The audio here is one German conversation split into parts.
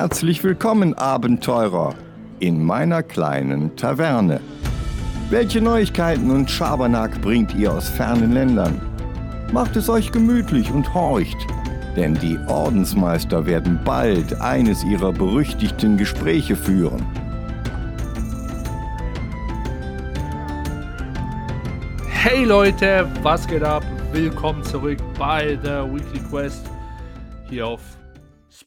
Herzlich willkommen, Abenteurer, in meiner kleinen Taverne. Welche Neuigkeiten und Schabernack bringt ihr aus fernen Ländern? Macht es euch gemütlich und horcht, denn die Ordensmeister werden bald eines ihrer berüchtigten Gespräche führen. Hey Leute, was geht ab? Willkommen zurück bei der Weekly Quest hier auf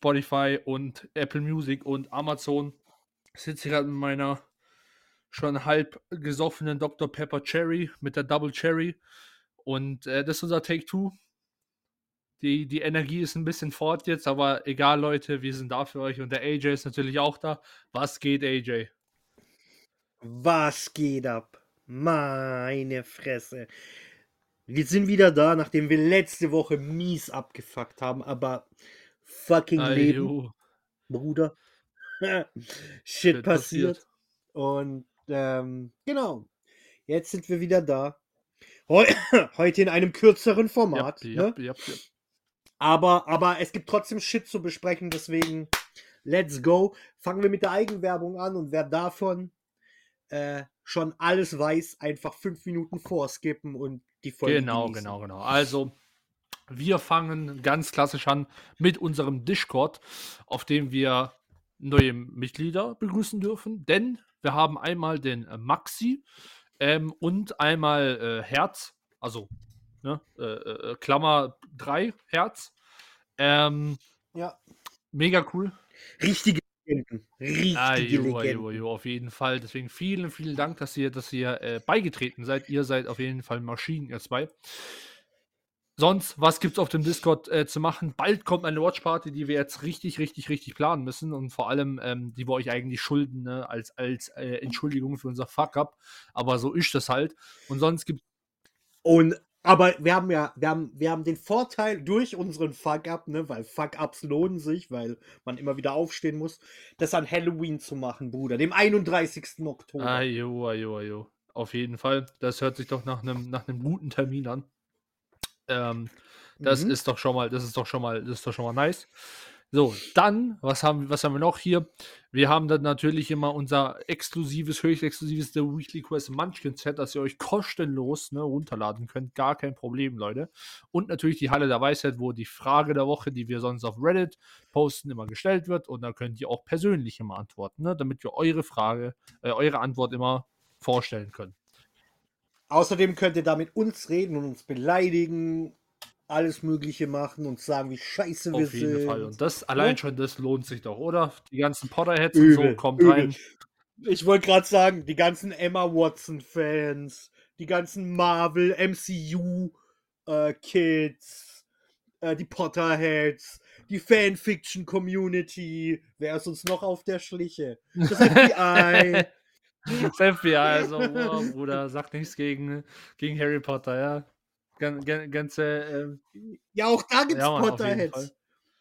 Spotify und Apple Music und Amazon. Ich sitze gerade mit meiner schon halb gesoffenen Dr. Pepper Cherry mit der Double Cherry und äh, das ist unser Take Two. Die, die Energie ist ein bisschen fort jetzt, aber egal Leute, wir sind da für euch und der AJ ist natürlich auch da. Was geht AJ? Was geht ab? Meine Fresse. Wir sind wieder da, nachdem wir letzte Woche mies abgefuckt haben, aber fucking Ayo. Leben, Bruder. Shit passiert. passiert. Und ähm, genau, jetzt sind wir wieder da. Heu Heute in einem kürzeren Format. Yep, ne? yep, yep, yep. Aber, aber es gibt trotzdem Shit zu besprechen, deswegen let's go. Fangen wir mit der Eigenwerbung an und wer davon äh, schon alles weiß, einfach fünf Minuten vorskippen und die Folge Genau, genießen. genau, genau. Also, wir fangen ganz klassisch an mit unserem Discord, auf dem wir neue Mitglieder begrüßen dürfen, denn wir haben einmal den äh, Maxi ähm, und einmal äh, Herz, also ne, äh, äh, Klammer 3 Herz. Ähm, Ja, mega cool. richtige Legenden. Richtige Ah, jo, Legenden. jo, jo, auf jeden Fall. Deswegen vielen, vielen Dank, dass ihr, dass ihr äh, beigetreten seid. Ihr seid auf jeden Fall Maschinen, ihr zwei. Sonst, was gibt's auf dem Discord äh, zu machen? Bald kommt eine Watchparty, die wir jetzt richtig, richtig, richtig planen müssen und vor allem, ähm, die wir euch eigentlich schulden, ne? als, als äh, Entschuldigung für unser Fuck-up. Aber so ist das halt. Und sonst gibt Und aber wir haben ja, wir haben, wir haben den Vorteil durch unseren Fuck-Up, ne, weil Fuck-Ups lohnen sich, weil man immer wieder aufstehen muss, das an Halloween zu machen, Bruder, dem 31. Oktober. Ah, jo, ah, jo, ah, jo. Auf jeden Fall. Das hört sich doch nach einem nach einem guten Termin an. Ähm, das Mhm. ist doch schon mal, das ist doch schon mal, das ist doch schon mal nice. So, dann, was haben, was haben wir noch hier? Wir haben dann natürlich immer unser exklusives, höchst exklusives The Weekly Quest Munchkin Set, das ihr euch kostenlos ne, runterladen könnt. Gar kein Problem, Leute. Und natürlich die Halle der Weisheit, wo die Frage der Woche, die wir sonst auf Reddit posten, immer gestellt wird. Und da könnt ihr auch persönlich immer antworten, ne, damit wir eure Frage, äh, eure Antwort immer vorstellen können. Außerdem könnt ihr da mit uns reden und uns beleidigen, alles Mögliche machen und sagen, wie scheiße wir Auf jeden sind. Fall. Und das allein Ne? schon, das lohnt sich doch, oder? Die ganzen Potterheads und so, Übel, kommt übel. rein. Ich wollte gerade sagen, die ganzen Emma Watson-Fans, die ganzen Marvel, MCU äh, Kids, äh, die Potterheads, die Fanfiction-Community. Wer ist uns noch auf der Schliche? Das FBI. Das FBI, also, wow, Bruder, sagt nichts gegen, gegen Harry Potter, ja. Gan, gan, ganze, ähm, ja, auch da gibt's Ja, Mann, Potterheads.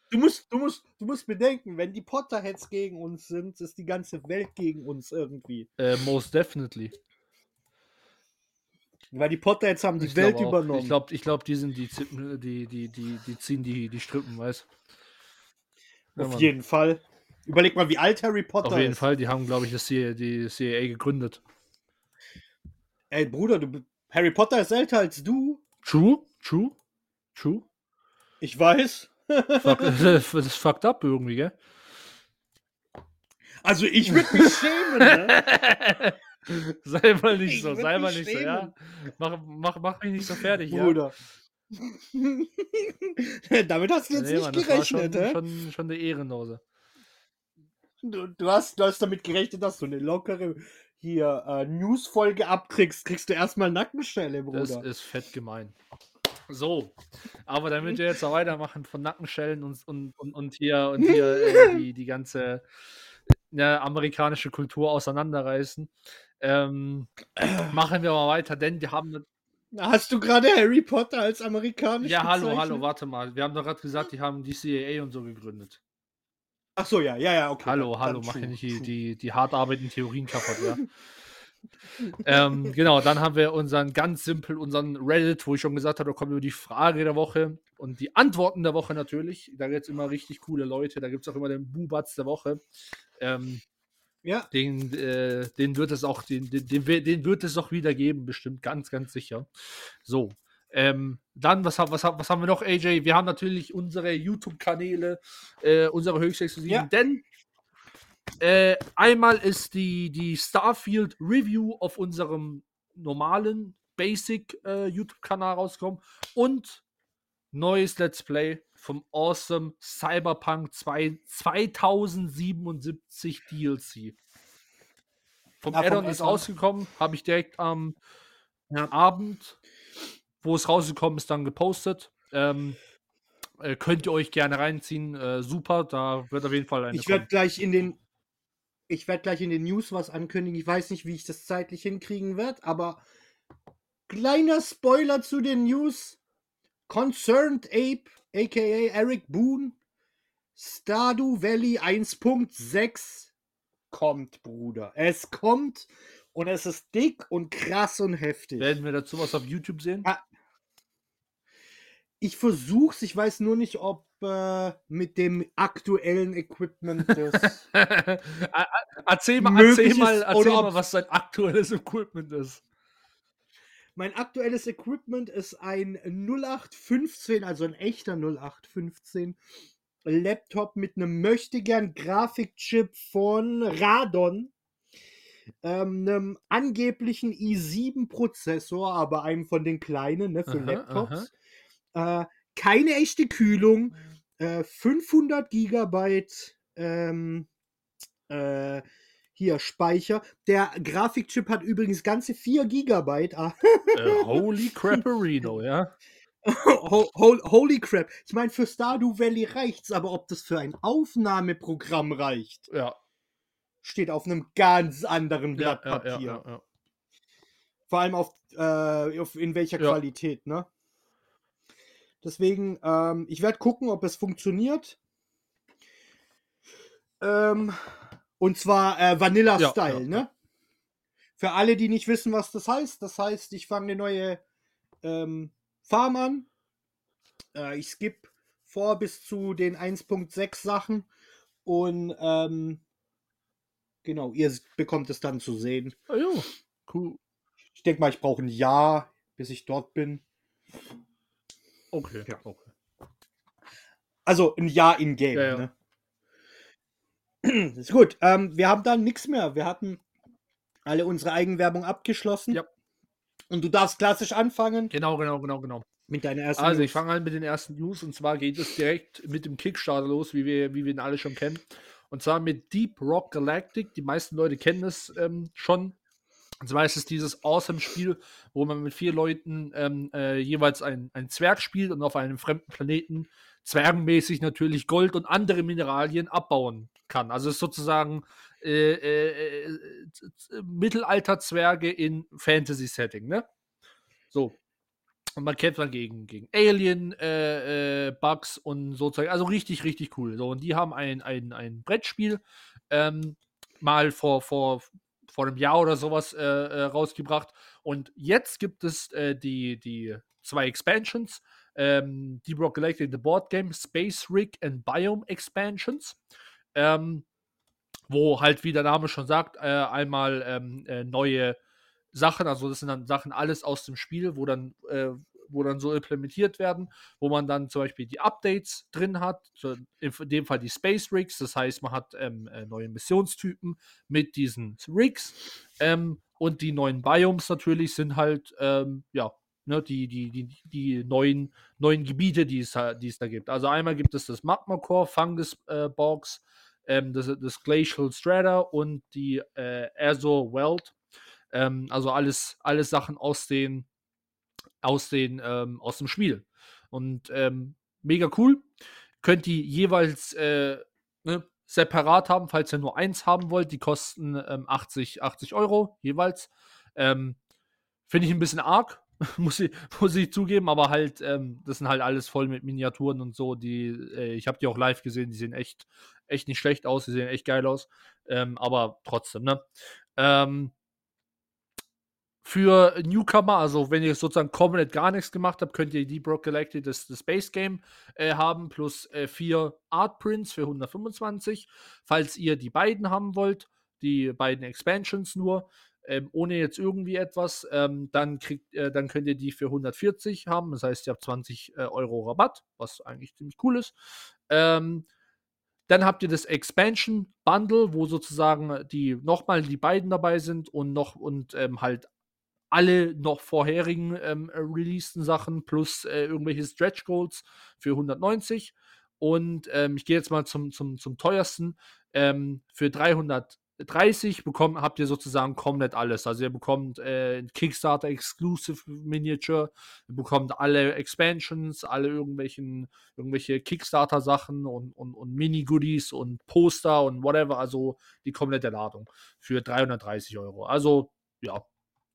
Du musst, du, musst, du musst bedenken, wenn die Potterheads gegen uns sind, ist die ganze Welt gegen uns irgendwie. äh, most definitely. Weil die Potterheads haben die Ich Welt übernommen. Ich glaube, ich glaub, die sind die, Zippen, die, die, die, die ziehen die, die Strippen, weißt Ja, Auf Mann. jeden Fall. Überleg mal, wie alt Harry Potter Auf jeden ist. Fall, die haben, glaube ich, das CIA, die CIA gegründet. Ey, Bruder, du, Harry Potter ist älter als du. True, true, true. Ich weiß. Fuck, das ist fucked up irgendwie, gell? Also ich würde mich schämen, ne? sei mal nicht Ich so, sei mal nicht so, ja? Mach, mach, mach mich nicht so fertig, ja? Bruder. Damit hast du jetzt Nee, nicht Mann, das war gerechnet, schon, schon, schon eine Ehrenlose. Du, du, hast, du hast damit gerechnet, dass du eine lockere hier äh, News-Folge abkriegst. Kriegst du erstmal Nackenschelle, Das Bruder. ist fett gemein. So, aber damit wir jetzt auch weitermachen von Nackenschellen und, und, und, und hier, und hier äh, die, die ganze äh, amerikanische Kultur auseinanderreißen, ähm, machen wir mal weiter, denn wir haben. Hast du gerade Harry Potter als amerikanisch Ja, hallo, bezeichnet? hallo, warte mal. Wir haben doch gerade gesagt, die haben die CIA und so gegründet. Ach so, ja, ja, ja, okay. Hallo, dann- hallo, dann mach true, nicht die, die, die hart arbeitenden Theorien kaputt, ja. ähm, genau, dann haben wir unseren ganz simpel, unseren Reddit, wo ich schon gesagt habe, da kommen über die Frage der Woche und die Antworten der Woche natürlich. Da gibt es immer richtig coole Leute, da gibt es auch immer den Bubatz der Woche. Ähm, ja. Den, äh, den wird es auch, den, den, den, den wird es auch wieder geben, bestimmt, ganz, ganz sicher. So. Ähm, dann, was, was, was haben wir noch, AJ? Wir haben natürlich unsere YouTube-Kanäle, äh, unsere höchst exklusiven, ja. denn äh, einmal ist die, die Starfield Review auf unserem normalen Basic äh, YouTube-Kanal rausgekommen und neues Let's Play vom Awesome Cyberpunk 2 2077 DLC. Vom ja, Addon ist rausgekommen, habe ich direkt am ja. Abend, wo es rausgekommen ist, dann gepostet. Ähm, äh, könnt ihr euch gerne reinziehen. Äh, super, da wird auf jeden Fall eine. Ich werde gleich in den ich werde gleich in den News was ankündigen. Ich weiß nicht, wie ich das zeitlich hinkriegen werde, aber kleiner Spoiler zu den News. Concerned Ape, aka Eric Boone, Stardew Valley 1.6 kommt, Bruder. Es kommt und es ist dick und krass und heftig. Werden wir dazu was auf YouTube sehen? Ah, ich versuch's, ich weiß nur nicht, ob äh, mit dem aktuellen Equipment das. erzähl mal, erzähl mal, erzähl mal was sein aktuelles Equipment ist. Mein aktuelles Equipment ist ein 0815, also ein echter 0815 Laptop mit einem möchtegern Grafikchip von Radon, ähm, einem angeblichen i7-Prozessor, aber einem von den kleinen ne, für aha, Laptops. Aha äh, keine echte Kühlung, äh, 500 Gigabyte ähm, äh, hier Speicher. Der Grafikchip hat übrigens ganze 4 Gigabyte. uh, holy crapperino, ja. holy crap. Ich meine, für Stardew Valley reicht's, aber ob das für ein Aufnahmeprogramm reicht, ja. steht auf einem ganz anderen Blatt Papier. Ja, ja, Vor allem auf, äh, auf in welcher Qualität, ne? Deswegen, ähm, ich werde gucken, ob es funktioniert. Ähm, und zwar äh, Vanilla-Style, ja, ja, ne? Für alle, die nicht wissen, was das heißt, das heißt, ich fange eine neue ähm, Farm an. Äh, ich skippe vor bis zu den 1.6 Sachen und ähm, genau, ihr bekommt es dann zu sehen. Ja, cool. Ich denke mal, ich brauche ein Jahr, bis ich dort bin. Okay, ja. okay. Also ein Jahr in Game. Ja, ja. Ne? ist gut. Ähm, wir haben dann nichts mehr. Wir hatten alle unsere Eigenwerbung abgeschlossen. Ja. Und du darfst klassisch anfangen. Genau, genau, genau, genau. Mit deiner ersten Also, News. ich fange an mit den ersten News. Und zwar geht es direkt mit dem Kickstarter los, wie wir, wie wir ihn alle schon kennen. Und zwar mit Deep Rock Galactic. Die meisten Leute kennen es ähm, schon. Und zwar ist es dieses Awesome-Spiel, wo man mit vier Leuten ähm, äh, jeweils ein, ein Zwerg spielt und auf einem fremden Planeten zwergenmäßig natürlich Gold und andere Mineralien abbauen kann. Also es ist sozusagen äh, äh, äh Mittelalter-Zwerge in Fantasy-Setting, ne? So. Und man kämpft dann gegen, gegen Alien, äh, äh, Bugs und sozusagen, also richtig, richtig cool. So, und die haben ein, ein, ein Brettspiel ähm, mal vor, vor vor einem Jahr oder sowas äh, äh, rausgebracht. Und jetzt gibt es äh, die, die zwei Expansions. Ähm, Deep Rock Galactic, The Board Game, Space Rig and Biome Expansions. Ähm, wo halt, wie der Name schon sagt, äh, einmal ähm, äh, neue Sachen, also das sind dann Sachen alles aus dem Spiel, wo dann äh, wo dann so implementiert werden, wo man dann zum Beispiel die Updates drin hat, in dem Fall die Space Rigs, das heißt, man hat ähm, äh, neue Missionstypen mit diesen Rigs ähm, und die neuen Biomes natürlich sind halt, ähm, ja, ne, die, die, die, die neuen, neuen Gebiete, die es, die es da gibt. Also einmal gibt es das Magma Core, Fungus äh, Box, ähm, das, das Glacial Strata und die äh, Azor Welt. Ähm, also alles, alles Sachen aus den aus, den, ähm, aus dem Spiel. Und ähm, mega cool. Könnt ihr jeweils äh, ne, separat haben, falls ihr nur eins haben wollt. Die kosten ähm, 80, 80 Euro jeweils. Ähm, finde ich ein bisschen arg, muss, ich, muss ich zugeben, aber halt, ähm, das sind halt alles voll mit Miniaturen und so. Die, äh, ich habe die auch live gesehen, die sehen echt, echt nicht schlecht aus, die sehen echt geil aus. Ähm, aber trotzdem, ne? Ähm, Für Newcomer, also wenn ihr sozusagen komplett gar nichts gemacht habt, könnt ihr die Brock Galactic, das, das Base Game, äh, haben, plus äh, vier Art Prints für 125. Falls ihr die beiden haben wollt, die beiden Expansions nur, ähm, ohne jetzt irgendwie etwas, ähm, dann, kriegt, äh, dann könnt ihr die für 140 haben. Das heißt, ihr habt 20 äh, Euro Rabatt, was eigentlich ziemlich cool ist. Ähm, dann habt ihr das Expansion Bundle, wo sozusagen die nochmal die beiden dabei sind und noch und ähm, halt alle noch vorherigen ähm, releaseden Sachen plus äh, irgendwelche Stretch Goals für 190. Und ähm, ich gehe jetzt mal zum, zum, zum teuersten. Ähm, für 300 30 bekommt, habt ihr sozusagen komplett alles. Also ihr bekommt äh, Kickstarter Exclusive Miniature, ihr bekommt alle Expansions, alle irgendwelchen, irgendwelche Kickstarter-Sachen und, und, und Mini-Goodies und Poster und whatever. Also die komplette Ladung für 330 Euro. Also ja,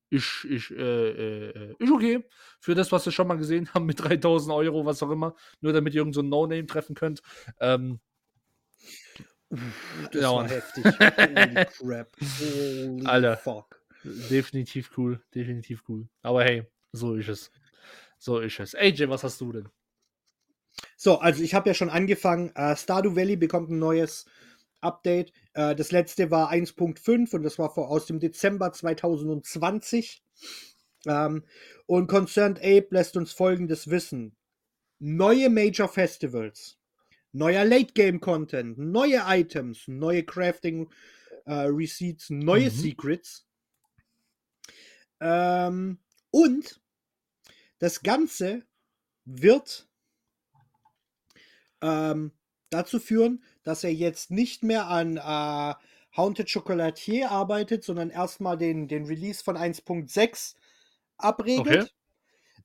ist, ist, äh, äh, ist okay für das, was wir schon mal gesehen haben mit 3000 Euro, was auch immer. Nur damit ihr irgendein so No-Name treffen könnt. Ähm, das ja, war heftig. Holy crap. Holy Alter, fuck. Definitiv cool, definitiv cool. Aber hey, so ist es. So ist es. AJ, was hast du denn? So, also ich habe ja schon angefangen. Uh, Stardew Valley bekommt ein neues Update. Uh, das letzte war 1.5 und das war aus dem Dezember 2020. Um, ähm, und Concerned Ape lässt uns folgendes wissen. Neue Major Festivals neuer Late-Game-Content, neue Items, neue Crafting-Receipts, äh, neue mhm. Secrets. Ähm, und das Ganze wird ähm, dazu führen, dass er jetzt nicht mehr an äh, Haunted Chocolatier arbeitet, sondern erstmal den, den Release von 1.6 abregelt. Okay.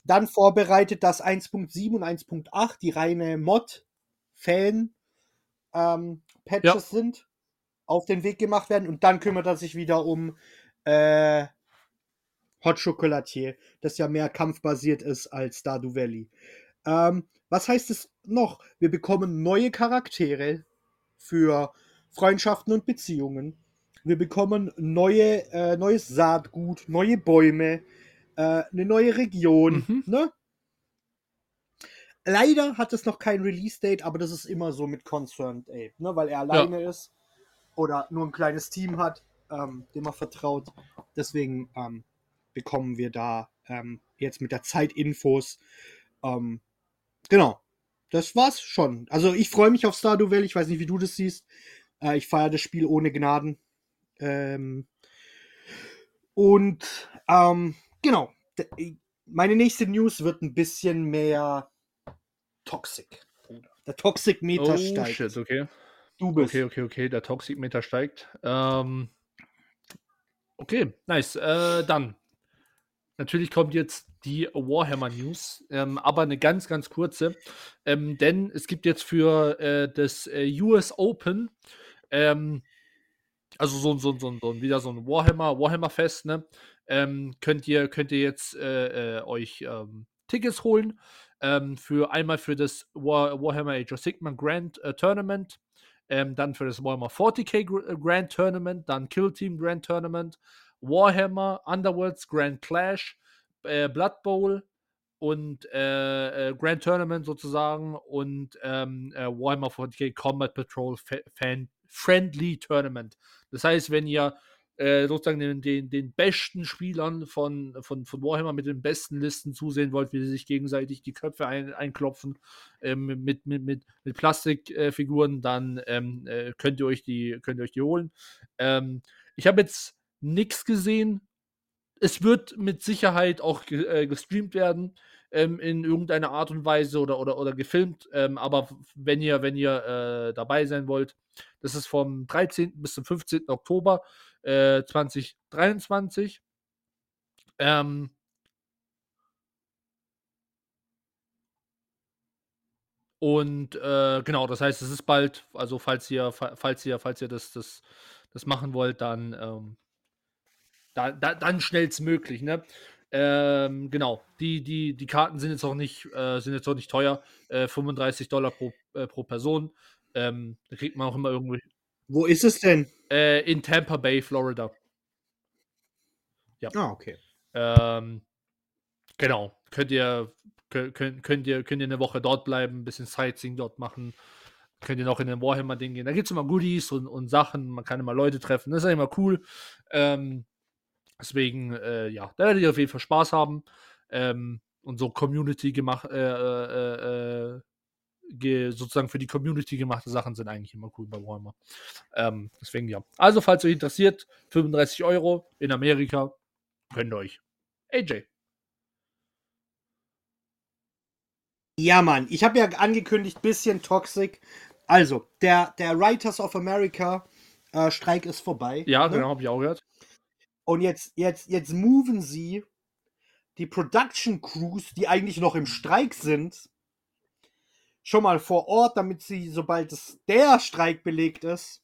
Dann vorbereitet, dass 1.7 und 1.8 die reine Mod Fan ähm, Patches ja. sind, auf den Weg gemacht werden und dann kümmert er sich wieder um äh, Hot Chocolatier, das ja mehr kampfbasiert ist als Stardew Valley. Ähm, was heißt es noch? Wir bekommen neue Charaktere für Freundschaften und Beziehungen. Wir bekommen neue, äh, neues Saatgut, neue Bäume, äh, eine neue Region. Mhm. Ne? Leider hat es noch kein Release-Date, aber das ist immer so mit Concerned Ape, ne? weil er alleine ja. ist oder nur ein kleines Team hat, ähm, dem er vertraut. Deswegen ähm, bekommen wir da ähm, jetzt mit der Zeit Infos. Ähm, genau, das war's schon. Also ich freue mich auf Stardew Valley. Ich weiß nicht, wie du das siehst. Äh, ich feiere das Spiel ohne Gnaden. Ähm, und ähm, genau, meine nächste News wird ein bisschen mehr Toxic, Der Toxic-Meter oh, steigt. Shit, okay. Du bist. Okay, okay, okay. Der Toxic-Meter steigt. Ähm, okay, nice. Äh, dann. Natürlich kommt jetzt die Warhammer News, ähm, aber eine ganz, ganz kurze. Ähm, denn es gibt jetzt für äh, das äh, US Open, ähm, also so, so, so, so, wieder so ein Warhammer, Warhammer Fest, ne? Ähm, könnt ihr, könnt ihr jetzt äh, äh, euch ähm, Tickets holen ähm, für einmal für das War, Warhammer Age of Sigma Grand äh, Tournament, ähm, dann für das Warhammer 40k Gr äh, Grand Tournament, dann Kill Team Grand Tournament, Warhammer Underworlds Grand Clash, äh, Blood Bowl und äh, äh Grand Tournament sozusagen und ähm, äh, Warhammer 40k Combat Patrol Fan Friendly Tournament. Das heißt, wenn ihr äh, sozusagen den, den, den besten Spielern von, von, von Warhammer mit den besten Listen zusehen wollt, wie sie sich gegenseitig die Köpfe ein, einklopfen ähm, mit, mit, mit, mit Plastikfiguren, äh, dann ähm, äh, könnt, ihr euch die, könnt ihr euch die holen. Ähm, ich habe jetzt nichts gesehen. Es wird mit Sicherheit auch ge äh, gestreamt werden ähm, in irgendeiner Art und Weise oder, oder, oder gefilmt. Ähm, aber wenn ihr, wenn ihr äh, dabei sein wollt, das ist vom 13. bis zum 15. Oktober äh, 2023. Ähm, und äh, genau, das heißt, es ist bald, also falls ihr, falls ihr, falls ihr das, das, das machen wollt, dann, ähm, da, da, dann schnellstmöglich, ne? Ähm, genau, die, die, die Karten sind jetzt auch nicht, äh, sind jetzt auch nicht teuer. Äh, 35 Dollar pro, äh, pro Person. Ähm, da kriegt man auch immer irgendwie. Wo ist es denn? Äh, in Tampa Bay, Florida. Ja. Ah, okay. Ähm, genau, könnt ihr, könnt, könnt, ihr, könnt ihr eine Woche dort bleiben, ein bisschen Sightseeing dort machen. Könnt ihr noch in den Warhammer-Ding gehen. Da gibt es immer Goodies und, und Sachen, man kann immer Leute treffen. Das ist immer cool. Ähm, deswegen, äh, ja, da werdet ihr auf jeden Fall Spaß haben. Ähm, und so Community gemacht, äh, äh, äh, sozusagen für die Community gemachte Sachen sind eigentlich immer cool bei Warhammer. Ähm, deswegen ja. Also, falls euch interessiert, 35 Euro in Amerika, könnt ihr euch. AJ. Ja, Mann, ich habe ja angekündigt, bisschen toxic. Also, der, der Writers of America äh, Streik ist vorbei. Ja, ne? genau, habe ich auch gehört. Und jetzt, jetzt, jetzt moven sie die Production Crews, die eigentlich noch im Streik sind, schon mal vor Ort, damit sie, sobald es der Streik belegt ist,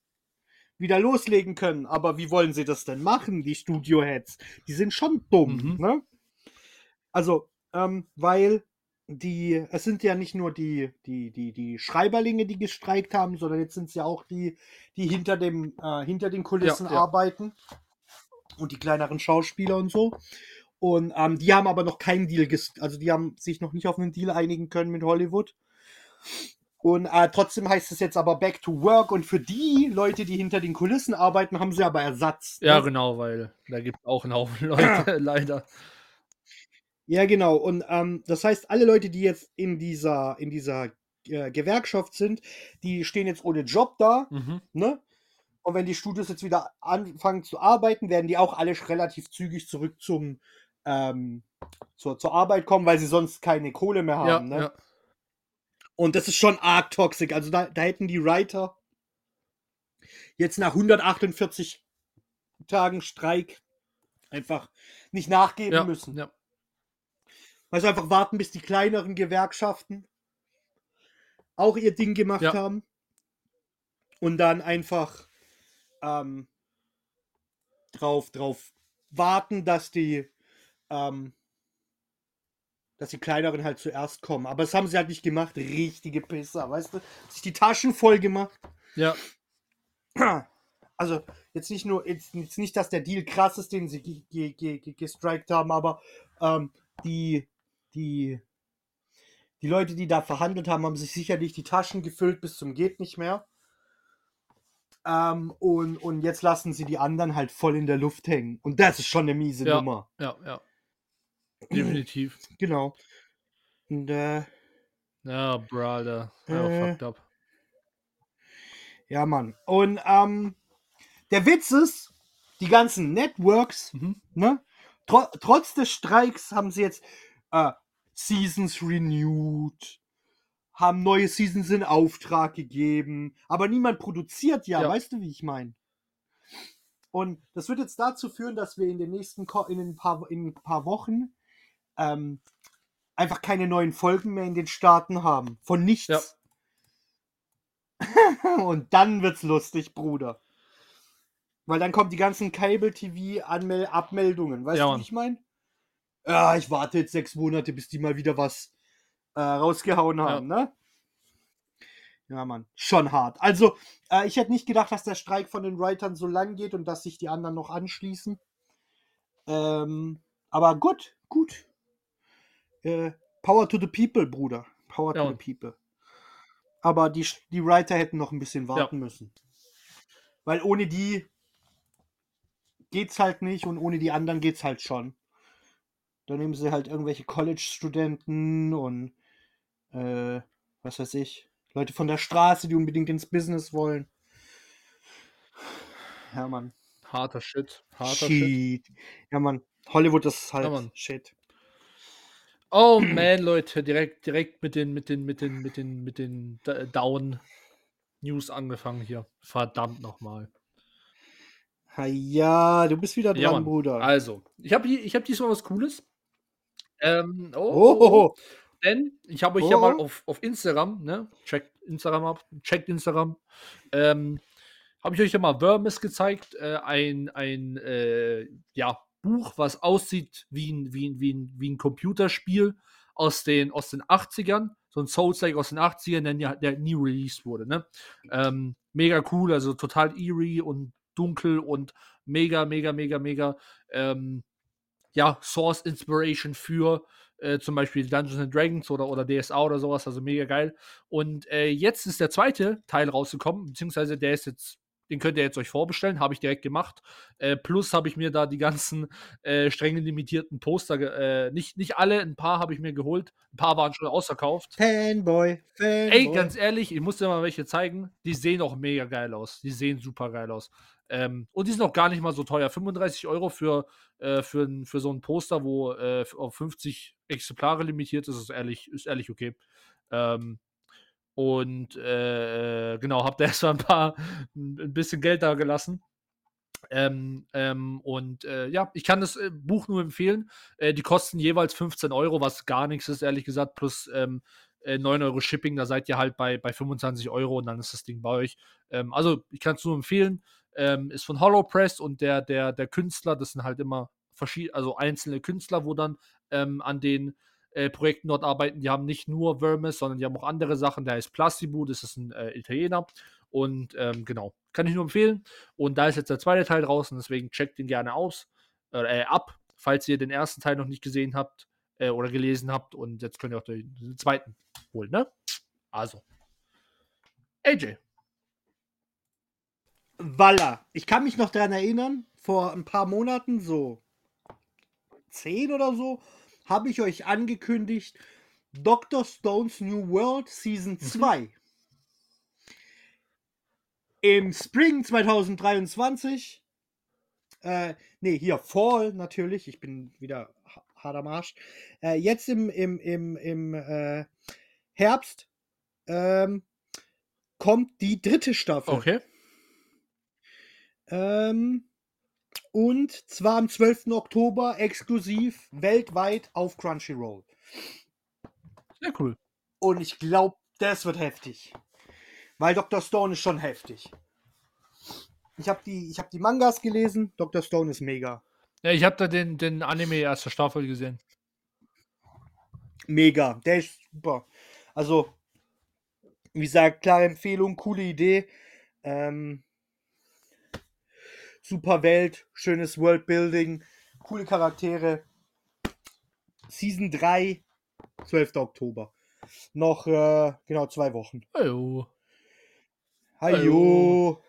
wieder loslegen können. Aber wie wollen sie das denn machen, die Studio-Heads? Die sind schon dumm, mhm. ne? Also, ähm, weil die, es sind ja nicht nur die, die, die, die Schreiberlinge, die gestreikt haben, sondern jetzt sind es ja auch die, die hinter dem, äh, hinter den Kulissen ja, ja. arbeiten. Und die kleineren Schauspieler und so. Und ähm, die haben aber noch keinen Deal, also die haben sich noch nicht auf einen Deal einigen können mit Hollywood. Und äh, trotzdem heißt es jetzt aber Back to Work. Und für die Leute, die hinter den Kulissen arbeiten, haben sie aber Ersatz. Ja, ne? genau, weil da gibt es auch einen Haufen Leute, leider. Ja, genau. Und ähm, das heißt, alle Leute, die jetzt in dieser, in dieser äh, Gewerkschaft sind, die stehen jetzt ohne Job da. Mhm. Ne? Und wenn die Studios jetzt wieder anfangen zu arbeiten, werden die auch alle relativ zügig zurück zum, ähm, zur, zur Arbeit kommen, weil sie sonst keine Kohle mehr haben. Ja, ne? ja. Und das ist schon arg toxisch. Also da, da hätten die Writer jetzt nach 148 Tagen Streik einfach nicht nachgeben ja, müssen. Ja. Also einfach warten, bis die kleineren Gewerkschaften auch ihr Ding gemacht ja. haben. Und dann einfach ähm, drauf, drauf warten, dass die ähm, dass die kleineren halt zuerst kommen. Aber das haben sie halt nicht gemacht. Richtige Pisser, weißt du? Sich die Taschen voll gemacht. Ja. Also, jetzt nicht nur, jetzt, jetzt nicht, dass der Deal krass ist, den sie gestrikt haben, aber ähm, die, die, die Leute, die da verhandelt haben, haben sich sicherlich die Taschen gefüllt bis zum Geht nicht mehr. Ähm, und, und jetzt lassen sie die anderen halt voll in der Luft hängen. Und das ist schon eine miese ja, Nummer. Ja, ja. Definitiv. Genau. Und, äh, ja, Brother. Äh, fucked up. Ja, Mann. Und ähm, der Witz ist, die ganzen Networks, mhm. ne? Tro trotz des Streiks haben sie jetzt äh, Seasons renewed, haben neue Seasons in Auftrag gegeben, aber niemand produziert ja, ja. weißt du, wie ich meine? Und das wird jetzt dazu führen, dass wir in den nächsten Ko in ein paar, in ein paar Wochen ähm, einfach keine neuen Folgen mehr in den Staaten haben. Von nichts. Ja. und dann wird's lustig, Bruder. Weil dann kommen die ganzen Cable-TV-Abmeldungen. Weißt ja, du, wie ich meine? Ja, ich warte jetzt sechs Monate, bis die mal wieder was äh, rausgehauen haben, ja. ne? Ja, Mann, schon hart. Also, äh, ich hätte nicht gedacht, dass der Streik von den Writern so lang geht und dass sich die anderen noch anschließen. Ähm, aber gut, gut. Äh, Power to the People, Bruder. Power ja. to the People. Aber die, die Writer hätten noch ein bisschen warten ja. müssen. Weil ohne die geht's halt nicht und ohne die anderen geht's halt schon. Da nehmen sie halt irgendwelche College-Studenten und äh, was weiß ich, Leute von der Straße, die unbedingt ins Business wollen. Ja, Mann. Harter Shit. Harter Shit. Shit. Ja, Mann. Hollywood ist halt ja, Shit. Oh man, Leute, direkt, direkt mit den, mit den, mit den, mit den, mit den Down News angefangen hier. Verdammt nochmal. Ja, du bist wieder dran, ja, Bruder. Also, ich habe ich hab diesmal was Cooles. Ähm, oh, oh. Denn ich habe euch oh. ja mal auf, auf Instagram, ne? Checkt Instagram ab, checkt Instagram. Ähm, habe ich euch ja mal Vermis gezeigt. Äh, ein, ein, äh, ja, Buch, was aussieht wie ein, wie ein, wie ein, wie ein Computerspiel aus den, aus den 80ern. So ein Souls-like aus den 80ern, der, der nie released wurde. Ne? Ähm, mega cool, also total eerie und dunkel und mega, mega, mega, mega. Ähm, ja, Source Inspiration für äh, zum Beispiel Dungeons and Dragons oder, oder DSA oder sowas, also mega geil. Und äh, jetzt ist der zweite Teil rausgekommen, beziehungsweise der ist jetzt den könnt ihr jetzt euch vorbestellen, habe ich direkt gemacht. Äh, plus habe ich mir da die ganzen äh, streng limitierten Poster, äh, nicht, nicht alle, ein paar habe ich mir geholt. Ein paar waren schon ausverkauft. Fanboy, Fanboy. Ey, ganz ehrlich, ich muss dir mal welche zeigen. Die sehen auch mega geil aus. Die sehen super geil aus. Ähm, und die sind auch gar nicht mal so teuer. 35 Euro für, äh, für, für so ein Poster, wo äh, auf 50 Exemplare limitiert ist, ist ehrlich, ist ehrlich okay. Ähm, und äh, genau, habe da erstmal ein paar, ein bisschen Geld da gelassen. Ähm, ähm, und äh, ja, ich kann das äh, Buch nur empfehlen. Äh, die kosten jeweils 15 Euro, was gar nichts ist, ehrlich gesagt, plus ähm, 9 äh, Euro Shipping. Da seid ihr halt bei, bei 25 Euro und dann ist das Ding bei euch. Ähm, also, ich kann es nur empfehlen. Ähm, ist von Hollow Press und der, der, der Künstler, das sind halt immer verschiedene, also einzelne Künstler, wo dann ähm, an den äh, Projekten dort arbeiten. Die haben nicht nur Vermes, sondern die haben auch andere Sachen. Der heißt Plastibu, das ist ein äh, Italiener. Und ähm, genau, kann ich nur empfehlen. Und da ist jetzt der zweite Teil draußen, deswegen checkt ihn gerne aus, äh, ab, falls ihr den ersten Teil noch nicht gesehen habt äh, oder gelesen habt. Und jetzt könnt ihr auch den, den zweiten holen, ne? Also. AJ. Walla. Ich kann mich noch daran erinnern, vor ein paar Monaten, so zehn oder so, habe ich euch angekündigt, Dr. Stones New World Season 2. Mhm. Im Spring 2023, äh, nee, hier Fall natürlich, ich bin wieder hart am Arsch. Äh, jetzt im, im, im, im äh, Herbst ähm, kommt die dritte Staffel. Okay. Ähm, und zwar am 12. Oktober exklusiv weltweit auf Crunchyroll. Sehr cool. Und ich glaube, das wird heftig. Weil Dr. Stone ist schon heftig. Ich habe die, hab die Mangas gelesen. Dr. Stone ist mega. Ja, ich habe da den, den Anime erster Staffel gesehen. Mega. Der ist super. Also, wie gesagt, klare Empfehlung, coole Idee. Ähm, super Welt, schönes Worldbuilding, coole Charaktere. Season 3, 12. Oktober. Noch äh, genau zwei Wochen. Hallo. Hallo.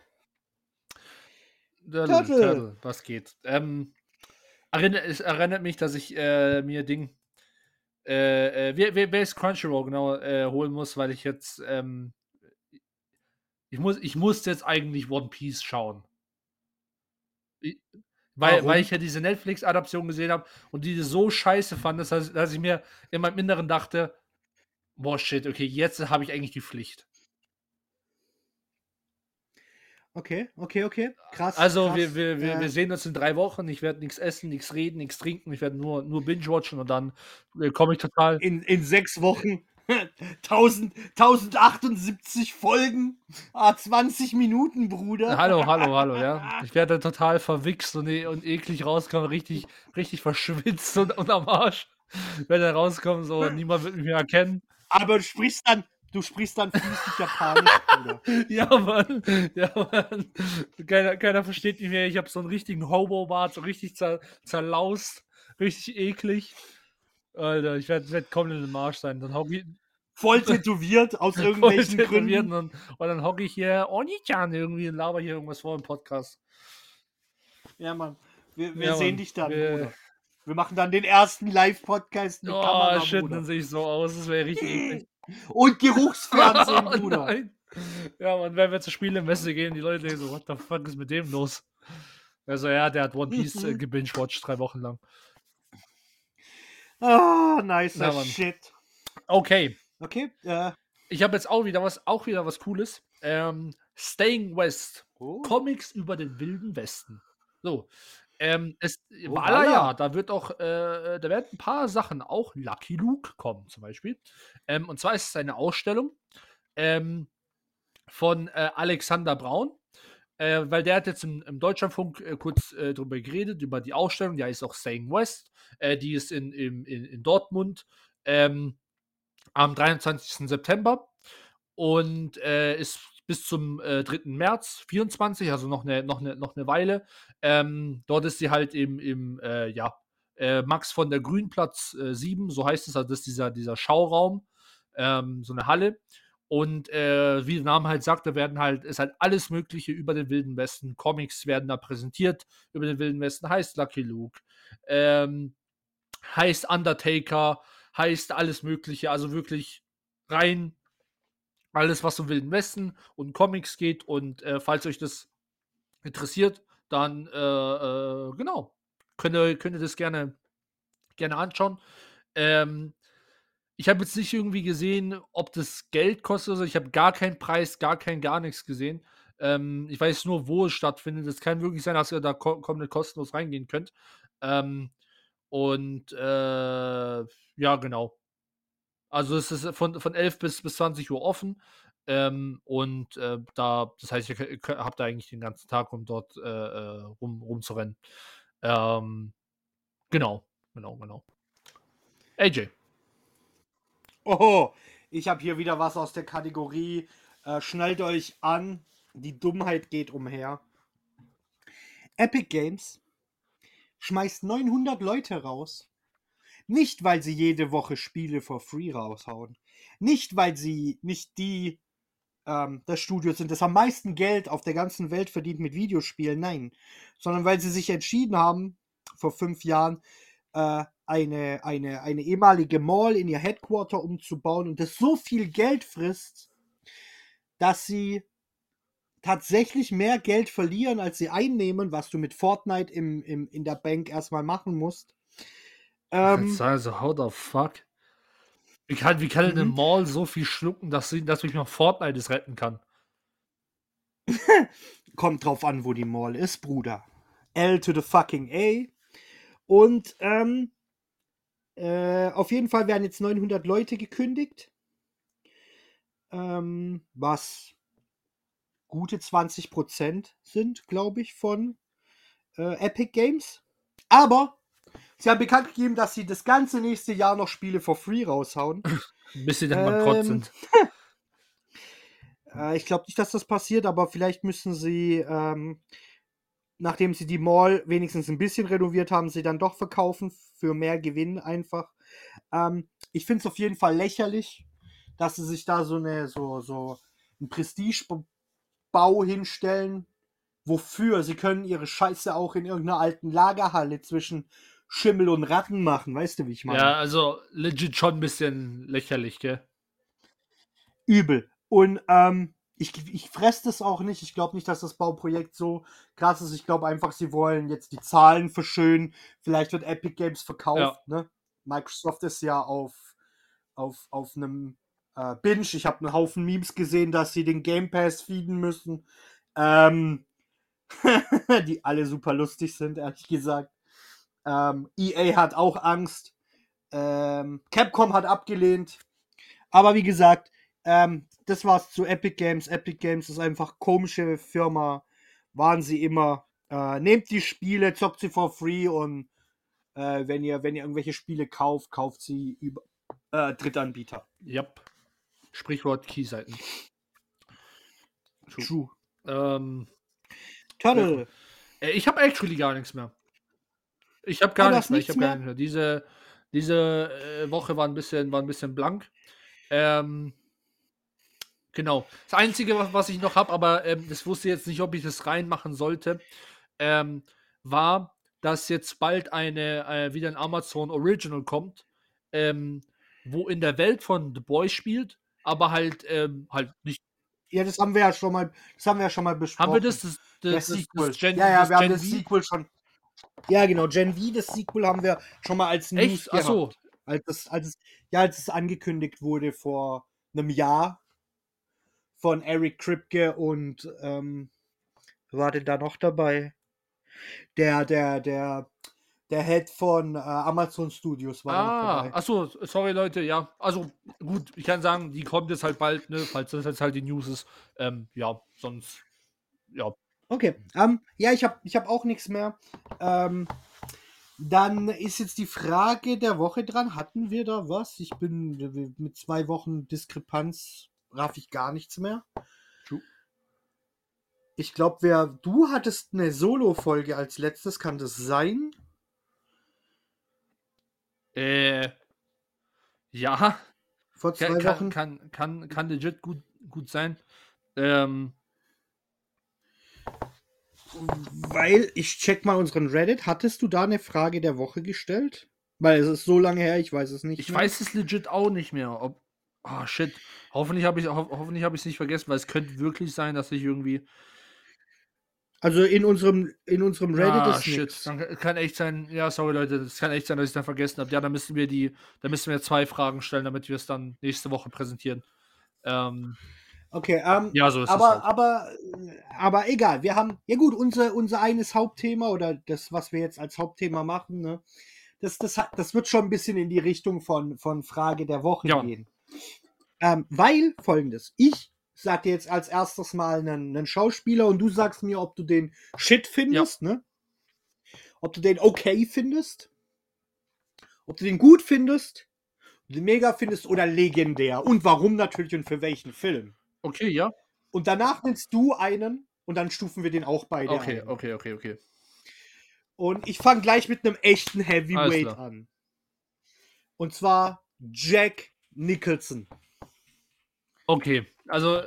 Turtle. Turtle. Was geht? Ähm, erinnert, es erinnert mich, dass ich äh, mir Ding. Äh, äh, wer, wer, wer ist Crunchyroll genau äh, holen muss, weil ich jetzt. Ähm, ich muss, ich muss jetzt eigentlich One Piece schauen. Weil, weil ich ja diese Netflix-Adaption gesehen habe und die so scheiße fand, dass, dass ich mir in meinem Inneren dachte, boah, shit, okay, jetzt habe ich eigentlich die Pflicht. Okay, okay, okay. Krass. Also krass. Wir, wir, wir, wir sehen uns in drei Wochen. Ich werde nichts essen, nichts reden, nichts trinken. Ich werde nur, nur binge-watchen und dann äh, komme ich total. In, in sechs Wochen 1000, 1078 Folgen, ah, 20 Minuten, Bruder. Hallo, hallo, hallo, ja. Ich werde total verwichst und, e und eklig rauskommen, richtig, richtig verschwitzt und, und am Arsch. Wenn er rauskommt, so, niemand wird mich mehr erkennen. Aber du sprichst dann, du sprichst dann fließend Japanisch, Bruder. ja, Mann. Ja, Mann. Keiner, keiner versteht mich mehr. Ich habe so einen richtigen Hobo-Bart, so richtig zer, zerlaust, richtig eklig. Alter, ich werde werd komplett im Marsch sein. Dann hocke ich. Voll tätowiert aus irgendwelchen Gründen. Und, und dann hocke ich hier Oni-chan irgendwie und laber hier irgendwas vor im Podcast. Ja, Mann. Wir, wir ja, sehen Mann. dich dann, wir, Bruder. Wir machen dann den ersten Live-Podcast mit oh, Kamera, shit, Bruder. dann sehe ich so aus. Das wäre richtig. Und Geruchsfernsehen, oh, Bruder. Nein. Ja, man, wenn wir zur Spielemesse gehen, die Leute so, what the fuck ist mit dem los? Also, ja, der hat One Piece äh, gebingewatcht drei Wochen lang. Ah, nice ja, Shit. Okay. Okay. Äh. Ich habe jetzt auch wieder was, auch wieder was Cooles. Ähm, Staying West. Oh. Comics über den wilden Westen. So. Ähm, es, oh, ja, da wird auch, äh, da werden ein paar Sachen, auch Lucky Luke kommen zum Beispiel. Ähm, und zwar ist es eine Ausstellung ähm, von äh, Alexander Braun. Äh, weil der hat jetzt im, im Deutschlandfunk äh, kurz äh, darüber geredet, über die Ausstellung, die heißt auch Saying West, äh, die ist in, in, in Dortmund ähm, am 23. September und äh, ist bis zum äh, 3. März 24, also noch eine, noch eine, noch eine Weile. Ähm, dort ist sie halt im, im ja, äh, Max von der Grünplatz äh, 7, so heißt es, also das ist dieser, dieser Schauraum, ähm, so eine Halle. Und äh, wie der Name halt sagt, da werden halt, ist halt alles Mögliche über den Wilden Westen. Comics werden da präsentiert über den Wilden Westen. Heißt Lucky Luke, ähm, heißt Undertaker, heißt alles Mögliche. Also wirklich rein alles, was um Wilden Westen und Comics geht. Und äh, falls euch das interessiert, dann äh, äh, genau, könnt ihr, könnt ihr das gerne, gerne anschauen. Ähm, ich habe jetzt nicht irgendwie gesehen, ob das Geld kostet. Also ich habe gar keinen Preis, gar kein, gar nichts gesehen. Ähm, ich weiß nur, wo es stattfindet. Es kann wirklich sein, dass ihr da ko komplett kostenlos reingehen könnt. Ähm, und äh, ja, genau. Also es ist von, von 11 bis, bis 20 Uhr offen. Ähm, und äh, da, das heißt, ihr, ihr habt da eigentlich den ganzen Tag, um dort äh, äh, rum, rumzurennen. Ähm, genau, genau, genau. AJ. Oh, ich habe hier wieder was aus der Kategorie. Äh, schnallt euch an, die Dummheit geht umher. Epic Games schmeißt 900 Leute raus. Nicht, weil sie jede Woche Spiele for free raushauen. Nicht, weil sie nicht die ähm, das Studio sind, das am meisten Geld auf der ganzen Welt verdient mit Videospielen. Nein. Sondern weil sie sich entschieden haben, vor fünf Jahren, äh, eine, eine, eine ehemalige Mall in ihr Headquarter umzubauen und das so viel Geld frisst, dass sie tatsächlich mehr Geld verlieren, als sie einnehmen, was du mit Fortnite im, im, in der Bank erstmal machen musst. Ähm, also, how the fuck? Wie kann, wie kann mhm. eine Mall so viel schlucken, dass, sie, dass ich noch Fortnite es retten kann? Kommt drauf an, wo die Mall ist, Bruder. L to the fucking A. Und ähm, äh, auf jeden Fall werden jetzt 900 Leute gekündigt. Ähm, was gute 20% sind, glaube ich, von äh, Epic Games. Aber sie haben bekannt gegeben, dass sie das ganze nächste Jahr noch Spiele for free raushauen. Bis sie dann ähm, bankrott sind. äh, ich glaube nicht, dass das passiert, aber vielleicht müssen sie ähm, nachdem sie die Mall wenigstens ein bisschen renoviert haben, sie dann doch verkaufen für mehr Gewinn einfach. Ähm, ich finde es auf jeden Fall lächerlich, dass sie sich da so eine so so ein Prestigebau hinstellen. Wofür? Sie können ihre Scheiße auch in irgendeiner alten Lagerhalle zwischen Schimmel und Ratten machen, weißt du, wie ich meine? Ja, also legit schon ein bisschen lächerlich, gell? Übel. Und ähm, ich, ich fresse das auch nicht. Ich glaube nicht, dass das Bauprojekt so krass ist. Ich glaube einfach, sie wollen jetzt die Zahlen verschönen. Vielleicht wird Epic Games verkauft. Ja. Ne? Microsoft ist ja auf, auf, auf einem äh, Binge. Ich habe einen Haufen Memes gesehen, dass sie den Game Pass feeden müssen. Ähm, die alle super lustig sind, ehrlich gesagt. Ähm, EA hat auch Angst. Ähm, Capcom hat abgelehnt. Aber wie gesagt, ähm, das war's zu Epic Games. Epic Games ist einfach komische Firma. Waren sie immer. Äh, nehmt die Spiele, zockt sie for free und äh, wenn ihr, wenn ihr irgendwelche Spiele kauft, kauft sie über äh, Drittanbieter. Yep. Sprichwort Keyseiten. True. True. Ähm, Turtle. Äh, ich habe actually gar nichts mehr. Ich habe gar, nichts mehr. Ich habe gar nichts mehr. Diese, diese äh, Woche war ein bisschen, war ein bisschen blank. Ähm, Genau. Das Einzige, was, was ich noch habe, aber ähm, das wusste jetzt nicht, ob ich das reinmachen sollte, ähm, war, dass jetzt bald eine äh, wieder ein Amazon Original kommt, ähm, wo in der Welt von The Boys spielt, aber halt ähm, halt nicht. Ja, das haben wir ja schon mal, das haben wir ja schon mal besprochen. Haben wir das? das, das, das Sequel. Das Gen, ja, ja, wir Gen haben das Sequel schon. Ja, genau, Gen V, das Sequel haben wir schon mal als News Echt? Ach so. Als es, als es, ja, als es angekündigt wurde vor einem Jahr, von Eric Kripke und ähm, war denn da noch dabei? Der, der, der, der Head von äh, Amazon Studios war ah, dabei. Achso, sorry Leute, ja. Also gut, ich kann sagen, die kommt jetzt halt bald, ne, falls das jetzt halt die News ist. Ähm, ja, sonst, ja. Okay, ähm, ja, ich habe ich hab auch nichts mehr. Ähm, dann ist jetzt die Frage der Woche dran. Hatten wir da was? Ich bin mit zwei Wochen Diskrepanz raff ich gar nichts mehr. Ich glaube, wer du hattest eine Solo-Folge als letztes, kann das sein? Ja, vor zwei kann, Wochen. kann, kann, kann, kann legit gut, gut sein. Ähm, Weil ich check mal unseren Reddit. Hattest du da eine Frage der Woche gestellt? Weil es ist so lange her, ich weiß es nicht. ich mehr. weiß es legit auch nicht mehr. Ob. Oh shit. Hoffentlich habe ich es ho hoffentlich hab ich's nicht vergessen, weil es könnte wirklich sein, dass ich irgendwie. Also in unserem, in unserem Reddit ah, ist shit. Dann kann- echt sein. Ja, sorry Leute, das kann echt sein, dass ich es dann vergessen habe. Ja, dann müssen wir die, dann müssen wir zwei Fragen stellen, damit wir es dann nächste Woche präsentieren. Ähm, Okay, ähm, ja, so ist aber, es. Halt. aber, aber egal. Wir haben, ja gut, unser, unser eines Hauptthema oder das, was wir jetzt als Hauptthema machen, ne, das, das, hat- das wird schon ein bisschen in die Richtung von, von Frage der Woche Ja. gehen. Ähm, weil folgendes, ich sag dir jetzt als erstes mal einen, einen Schauspieler und du sagst mir, ob du den Shit findest, ne? Ob du den okay findest, ob du den gut findest, ob du den mega findest oder legendär und warum natürlich und für welchen Film. Okay, ja. Und danach nennst du einen und dann stufen wir den auch beide Okay, ein. okay, okay, okay. Und ich fange gleich mit einem echten Heavyweight an. Und zwar Jack Nicholson. Okay, also.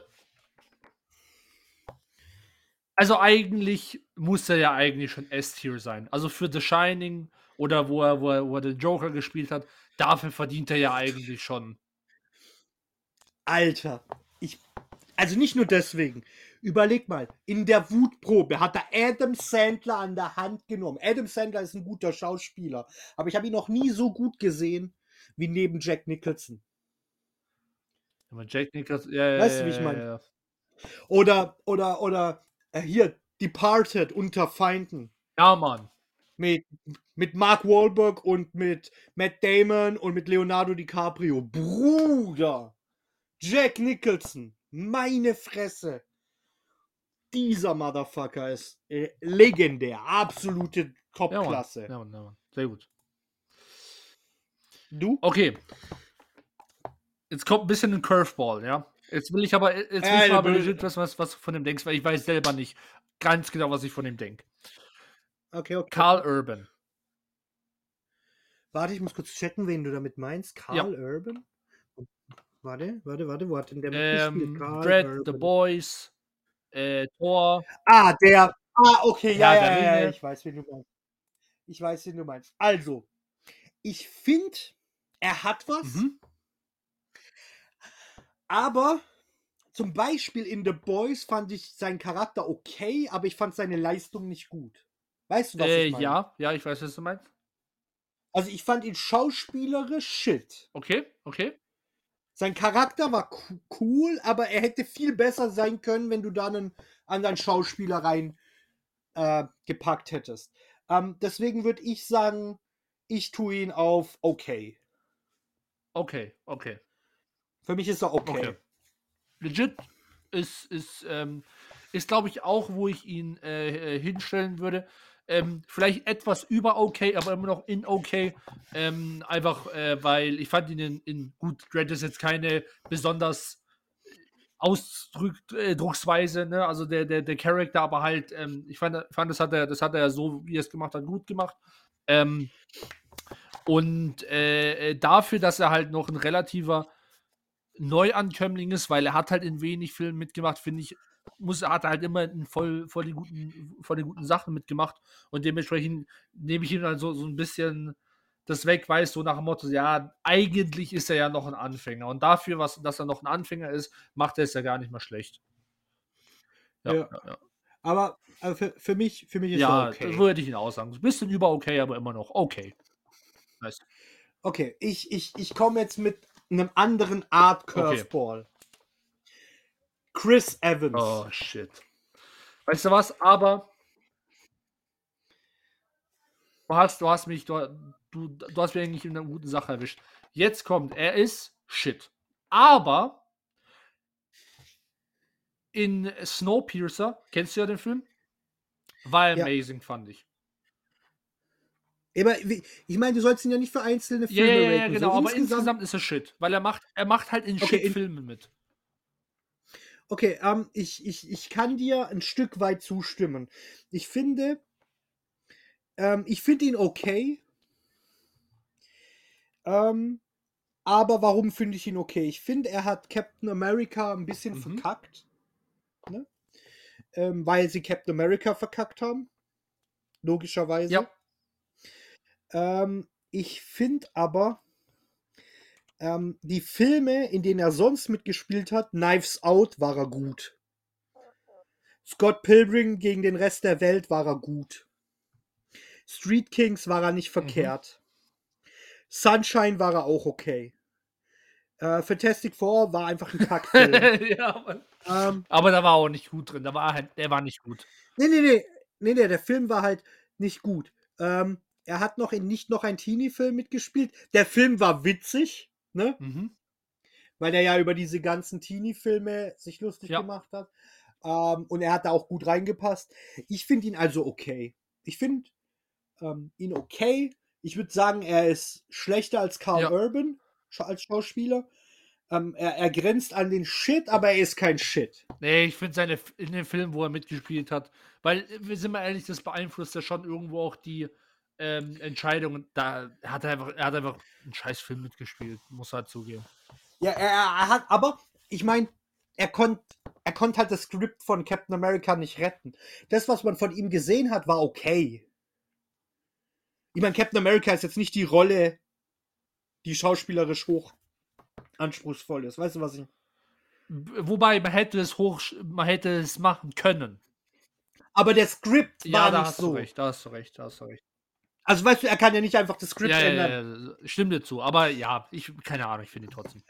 Also eigentlich muss er ja eigentlich schon S-Tier sein. Also für The Shining oder wo er, wo, er, wo er den Joker gespielt hat, dafür verdient er ja eigentlich schon. Alter, ich. Also nicht nur deswegen. Überleg mal, in der Wutprobe hat er Adam Sandler an der Hand genommen. Adam Sandler ist ein guter Schauspieler, aber ich habe ihn noch nie so gut gesehen wie neben Jack Nicholson. Aber Jack Nicholson, ja, ja, Weißt du, ja, wie ich ja, mein? ja. Oder, oder, oder, äh, hier, Departed unter Feinden. Ja, Mann. mit, mit Mark Wahlberg und mit Matt Damon und mit Leonardo DiCaprio. Bruder! Jack Nicholson. Meine Fresse. Dieser Motherfucker ist äh, legendär. Absolute Ja, Mann. Topklasse. Ja, Mann, ja, Mann. Sehr gut. Du? Okay. Jetzt kommt ein bisschen ein Curveball, ja. Jetzt will ich aber, jetzt will Äh, ich aber legit was, was, was du von dem denkst, weil ich weiß selber nicht ganz genau, was ich von dem denke. Okay, okay. Carl Urban. Warte, ich muss kurz checken, wen du damit meinst. Carl Ja. Urban? Warte, warte, warte, wo hat denn der Ähm, mitgespielt? Carl Dread, The Urban. Boys, äh, Thor. Ah, der. Ah, okay, ja, ja, ja, ja, ich weiß, wen du meinst. Ich weiß, wen du meinst. Also, ich finde, er hat was, Mhm. Aber zum Beispiel in The Boys fand ich seinen Charakter okay, aber ich fand seine Leistung nicht gut. Weißt du, was Äh, ich meine? ja, ja, ich weiß, was du meinst. Also, ich fand ihn schauspielerisch shit. Okay, okay. Sein Charakter war co- cool, aber er hätte viel besser sein können, wenn du da einen anderen Schauspieler rein äh, gepackt hättest. Ähm, deswegen würde ich sagen, ich tue ihn auf okay. Okay, okay. Für mich ist er okay. Okay. Legit ist, ist, ähm, ist glaube ich, auch, wo ich ihn äh, äh, hinstellen würde. Ähm, vielleicht etwas über okay, aber immer noch in okay. Ähm, einfach, äh, weil ich fand ihn in, in gut, Dread ist jetzt keine besonders Ausdrucksweise, ne? Also der, der, der Charakter, aber halt, ähm, ich fand, fand, das hat er, das hat er so, wie er es gemacht hat, gut gemacht. Ähm, und äh, äh, dafür, dass er halt noch ein relativer Neuankömmling ist, weil er hat halt in wenig Filmen mitgemacht, finde ich, muss, hat er halt immer in voll, voll, die guten, voll die guten Sachen mitgemacht und dementsprechend nehme ich ihm dann so, so ein bisschen das weg, weiß so nach dem Motto, ja, eigentlich ist er ja noch ein Anfänger und dafür, was, dass er noch ein Anfänger ist, macht er es ja gar nicht mal schlecht. Ja, Ja. ja, ja. Aber also für, für mich, für mich ist ja er okay. das würde ich ihn auch sagen. Ein bisschen über okay, aber immer noch okay. Nice. Okay, ich, ich, ich komme jetzt mit einem anderen Art Curveball. Chris Evans. Oh, shit. Weißt du was? Aber du hast, du hast mich, du, du, du hast mich eigentlich in einer guten Sache erwischt. Jetzt kommt, er ist shit. Aber in Snowpiercer, kennst du ja den Film? War Ja. amazing, fand ich. Aber ich meine, du sollst ihn ja nicht für einzelne Ja, Filme ja, ja, raten, genau, so aber insgesamt ist er shit, weil er macht, er macht halt in Okay, Shit-Filmen mit. Okay, ähm, ich, ich, ich kann dir ein Stück weit zustimmen. Ich finde, ähm, ich finde ihn okay. Ähm, aber warum finde ich ihn okay? Ich finde, er hat Captain America ein bisschen Mhm. verkackt. Ne? Ähm, weil sie Captain America verkackt haben. Logischerweise. Ja. Ähm, ich finde aber, ähm, die Filme, in denen er sonst mitgespielt hat, Knives Out, war er gut. Scott Pilgrim gegen den Rest der Welt war er gut. Street Kings war er nicht verkehrt. Sunshine war er auch okay. Äh, Fantastic Four war einfach ein Kackfilm. ja, ähm, Aber da war auch nicht gut drin. Da war halt, der war nicht gut. nee, nee, nee, nee, nee, der Film war halt nicht gut. Ähm, er hat noch in nicht noch ein Teenie-Film mitgespielt. Der Film war witzig, ne? Mhm. weil er ja über diese ganzen Teenie-Filme sich lustig Ja. gemacht hat. Ähm, und er hat da auch gut reingepasst. Ich finde ihn also okay. Ich finde ähm, ihn okay. Ich würde sagen, er ist schlechter als Carl Ja. Urban als Schauspieler. Ähm, er, er grenzt an den Shit, aber er ist kein Shit. Nee, ich finde seine in den Filmen, wo er mitgespielt hat, weil, äh, wir sind mal ehrlich, das beeinflusst ja schon irgendwo auch die ähm, Entscheidungen. Da hat er einfach, er hat einfach einen scheiß Film mitgespielt, muss halt zugeben. Ja, er, er hat, aber ich meine, er konnte er konnt halt das Skript von Captain America nicht retten. Das, was man von ihm gesehen hat, war okay. Ich meine, Captain America ist jetzt nicht die Rolle, die schauspielerisch hoch anspruchsvoll ist. Weißt du, was ich. Wobei, man hätte es hoch, man hätte es machen können. Aber der Skript Ja, war da nicht hast so. du recht, da hast du recht, da hast du recht. Also weißt du, er kann ja nicht einfach das Skript Ja, ändern. ja, stimmt dir zu. Aber ja, ich, keine Ahnung, ich finde ihn trotzdem.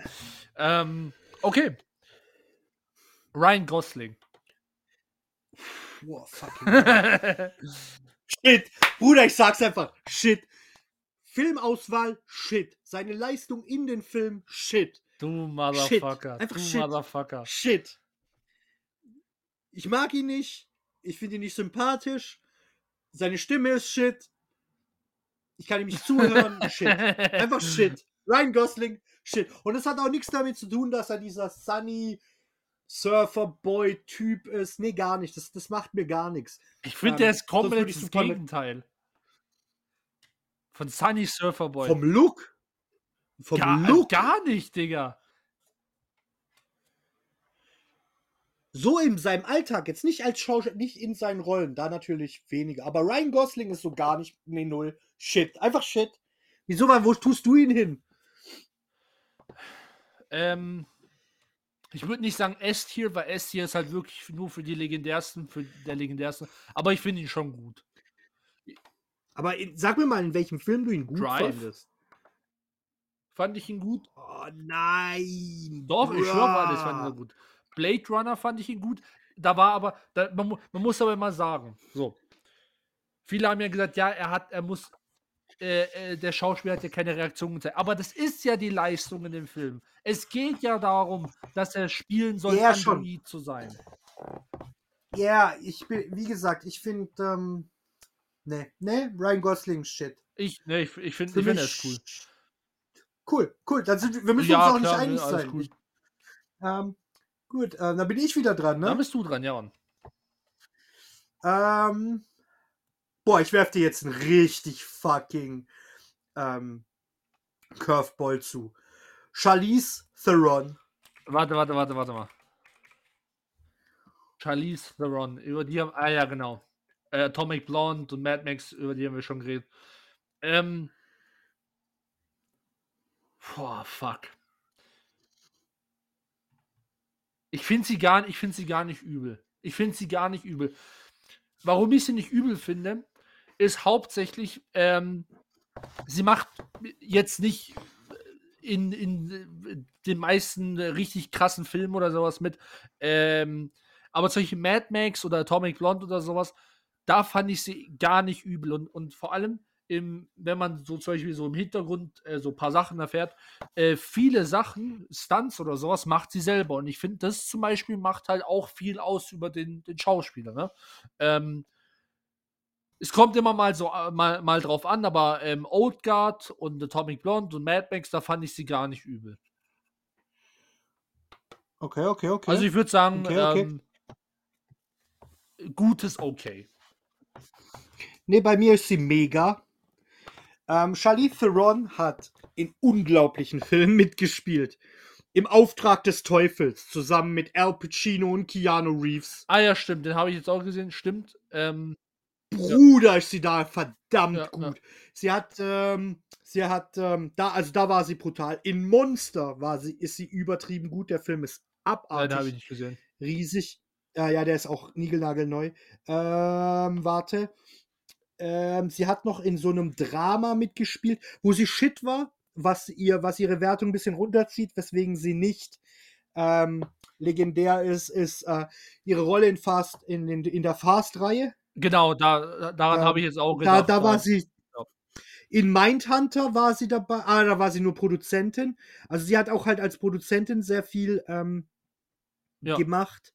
Ähm, okay. Ryan Gosling. Boah, fucking Shit. Bruder, ich sag's einfach. Shit. Filmauswahl, shit. Seine Leistung in den Film, shit. du Motherfucker. Einfach du shit. Motherfucker. Shit. Ich mag ihn nicht. Ich finde ihn nicht sympathisch. Seine Stimme ist shit. Ich kann ihm nicht zuhören. shit. Einfach shit. Ryan Gosling, shit. Und es hat auch nichts damit zu tun, dass er dieser Sunny Surfer-Boy-Typ ist. Nee, gar nicht. Das, das macht mir gar nichts. Ich finde, Ähm, der ist sonst würd komplett das Gegenteil. Von Sunny Surfer Boy. Vom Look. Vom gar, Look. gar nicht, Digga. So in seinem Alltag, jetzt nicht als Schauspieler, nicht in seinen Rollen, da natürlich weniger. Aber Ryan Gosling ist so gar nicht, nee, null. Shit, einfach shit. Wieso, weil, wo tust du ihn hin? Ähm, ich würde nicht sagen S-Tier, weil S-Tier ist halt wirklich nur für die legendärsten, für der legendärsten. Aber ich finde ihn schon gut. Aber in, sag mir mal, in welchem Film du ihn gut Drive. fandest. Fand ich ihn gut. Oh nein. Doch, ich schwöre mal, das fand ihn gut. Blade Runner fand ich ihn gut. Da war aber, da, man, man muss aber mal sagen, so. Viele haben ja gesagt, ja, er hat, er muss, äh, äh, der Schauspieler hat ja keine Reaktion gezeigt. Aber das ist ja die Leistung in dem Film. Es geht ja darum, dass er spielen soll, Ja, schon. Android zu sein. Ja, ich bin, wie gesagt, ich finde, ähm, ne, ne, Ryan Gosling shit. Ich, ne, ich, ich finde ich find, mich er ist cool. Cool, cool. Dann sind wir, wir müssen Ja, uns auch klar, nicht einig ne, alles sein. cool. Ich, ähm, gut, äh, dann bin ich wieder dran, Da ne? bist du dran, ja. Mann. Ähm, boah, ich werf dir jetzt einen richtig fucking ähm, Curveball zu. Charlize Theron. Warte, warte, warte, warte mal. Charlize Theron, über die haben, ah ja, genau. Äh, Atomic Blonde und Mad Max, über die haben wir schon geredet. Ähm. Boah, fuck. Ich finde sie gar ich finde sie gar nicht übel. Ich finde sie gar nicht übel. Warum ich sie nicht übel finde, ist hauptsächlich, ähm, sie macht jetzt nicht in, in äh, den meisten äh, richtig krassen Filmen oder sowas mit. Ähm, aber solche Mad Max oder Atomic Blonde oder sowas, da fand ich sie gar nicht übel. Und, und vor allem, im, wenn man so zum Beispiel so im Hintergrund äh, so ein paar Sachen erfährt, äh, viele Sachen, Stunts oder sowas, macht sie selber. Und ich finde, das zum Beispiel macht halt auch viel aus über den, den Schauspieler. Ne? Ähm, es kommt immer mal so äh, mal, mal drauf an, aber ähm, Old Guard und Atomic Blonde und Mad Max, da fand ich sie gar nicht übel. Okay, okay, okay. Also ich würde sagen, Okay, okay. Ähm, gutes Okay. Ne, bei mir ist sie mega. Ähm, Charlize Theron hat in unglaublichen Filmen mitgespielt. Im Auftrag des Teufels, zusammen mit Al Pacino und Keanu Reeves. Ah ja, stimmt, den habe ich jetzt auch gesehen, stimmt. Ähm, Bruder, ist sie da verdammt Ja, ja. gut. Sie hat, ähm, sie hat, ähm, da, also da war sie brutal. In Monster war sie, ist sie übertrieben gut. Der Film ist nein, abartig den habe ich nicht gesehen. riesig. Ja, ja, der ist auch niegelnagelneu. Ähm, warte. Ähm, sie hat noch in so einem Drama mitgespielt, wo sie shit war, was ihr, was ihre Wertung ein bisschen runterzieht, weswegen sie nicht ähm, legendär ist, ist äh, ihre Rolle in Fast, in, in, in der Fast-Reihe. Genau, da, daran Ähm, habe ich jetzt auch Da, gedacht. da war ja. sie. Ja. In Mindhunter war sie dabei. Ah, da war sie nur Produzentin. Also sie hat auch halt als Produzentin sehr viel ähm, Ja. gemacht.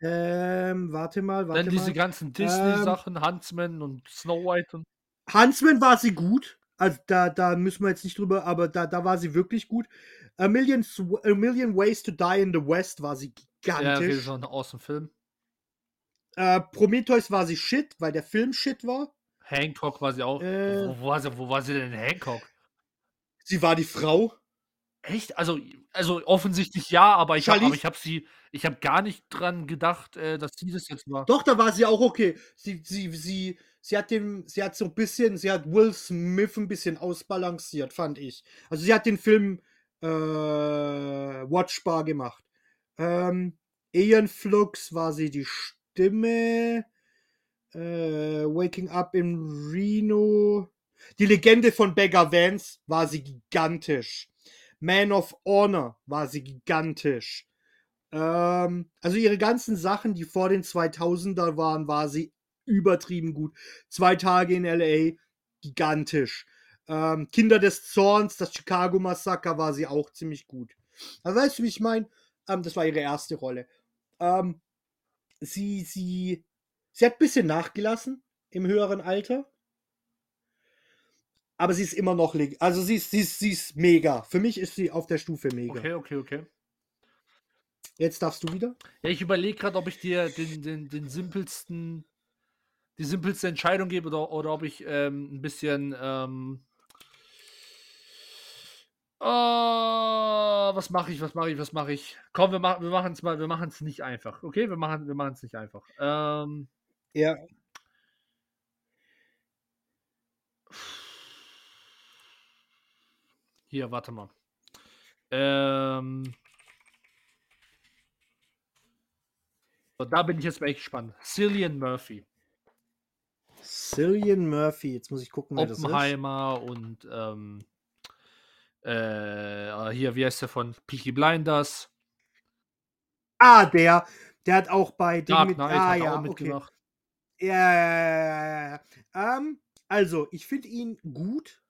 Ähm, warte mal, warte Dann diese mal. ganzen Disney-Sachen, Huntsman und Snow White und Huntsman war sie gut. Also da, da müssen wir jetzt nicht drüber, aber da, da war sie wirklich gut. A Million, A Million Ways to Die in the West war sie ja, okay, gigantisch. so ein awesome Film. Äh, Prometheus war sie shit, weil der Film shit war. Hancock war sie auch. Äh. wo, war sie, wo war sie denn in Hancock? Sie war die Frau. Echt? Also, also offensichtlich ja, aber ich habe hab sie, ich habe gar nicht dran gedacht, äh, dass sie das jetzt war. Doch, da war sie auch okay. Sie, sie, sie, sie hat dem, sie hat so ein bisschen, sie hat Will Smith ein bisschen ausbalanciert, fand ich. Also sie hat den Film äh, watchbar gemacht. Ähm, Ian Flux war sie die Stimme. Äh, Waking Up in Reno. Die Legende von Beggar Vance war sie gigantisch. Man of Honor war sie gigantisch. Ähm, also ihre ganzen Sachen, die vor den 2000er waren, war sie übertrieben gut. Zwei Tage in LA, gigantisch. Ähm, Kinder des Zorns, das Chicago Massaker war sie auch ziemlich gut. Also weißt du, wie ich meine? Ähm, das war ihre erste Rolle. Ähm, sie, sie, sie hat ein bisschen nachgelassen im höheren Alter. Aber sie ist immer noch, also sie ist, sie ist, sie ist mega. Für mich ist sie auf der Stufe mega. Okay, okay, okay. Jetzt darfst du wieder. Ja, ich überlege gerade, ob ich dir den, den, den simpelsten, die simpelste Entscheidung gebe oder, oder ob ich ähm, ein bisschen. Ähm, Ah, was mache ich, was mache ich, was mache ich? Komm, wir machen wir machen es mal, wir machen es nicht einfach. Okay, wir machen wir machen es nicht einfach. Ähm, Ja. hier, warte mal. Ähm, so, da bin ich jetzt mal echt gespannt. Cillian Murphy. Cillian Murphy. Jetzt muss ich gucken, wer das ist. Oppenheimer und ähm, äh, hier, wie heißt der von Peaky Blinders? Ah, der. Der hat auch bei Ding Dark mit. Knight Ah, ja, auch okay. mitgemacht. Ja, ja, ja, ja, ja, ja. Ähm, also, ich finde ihn gut.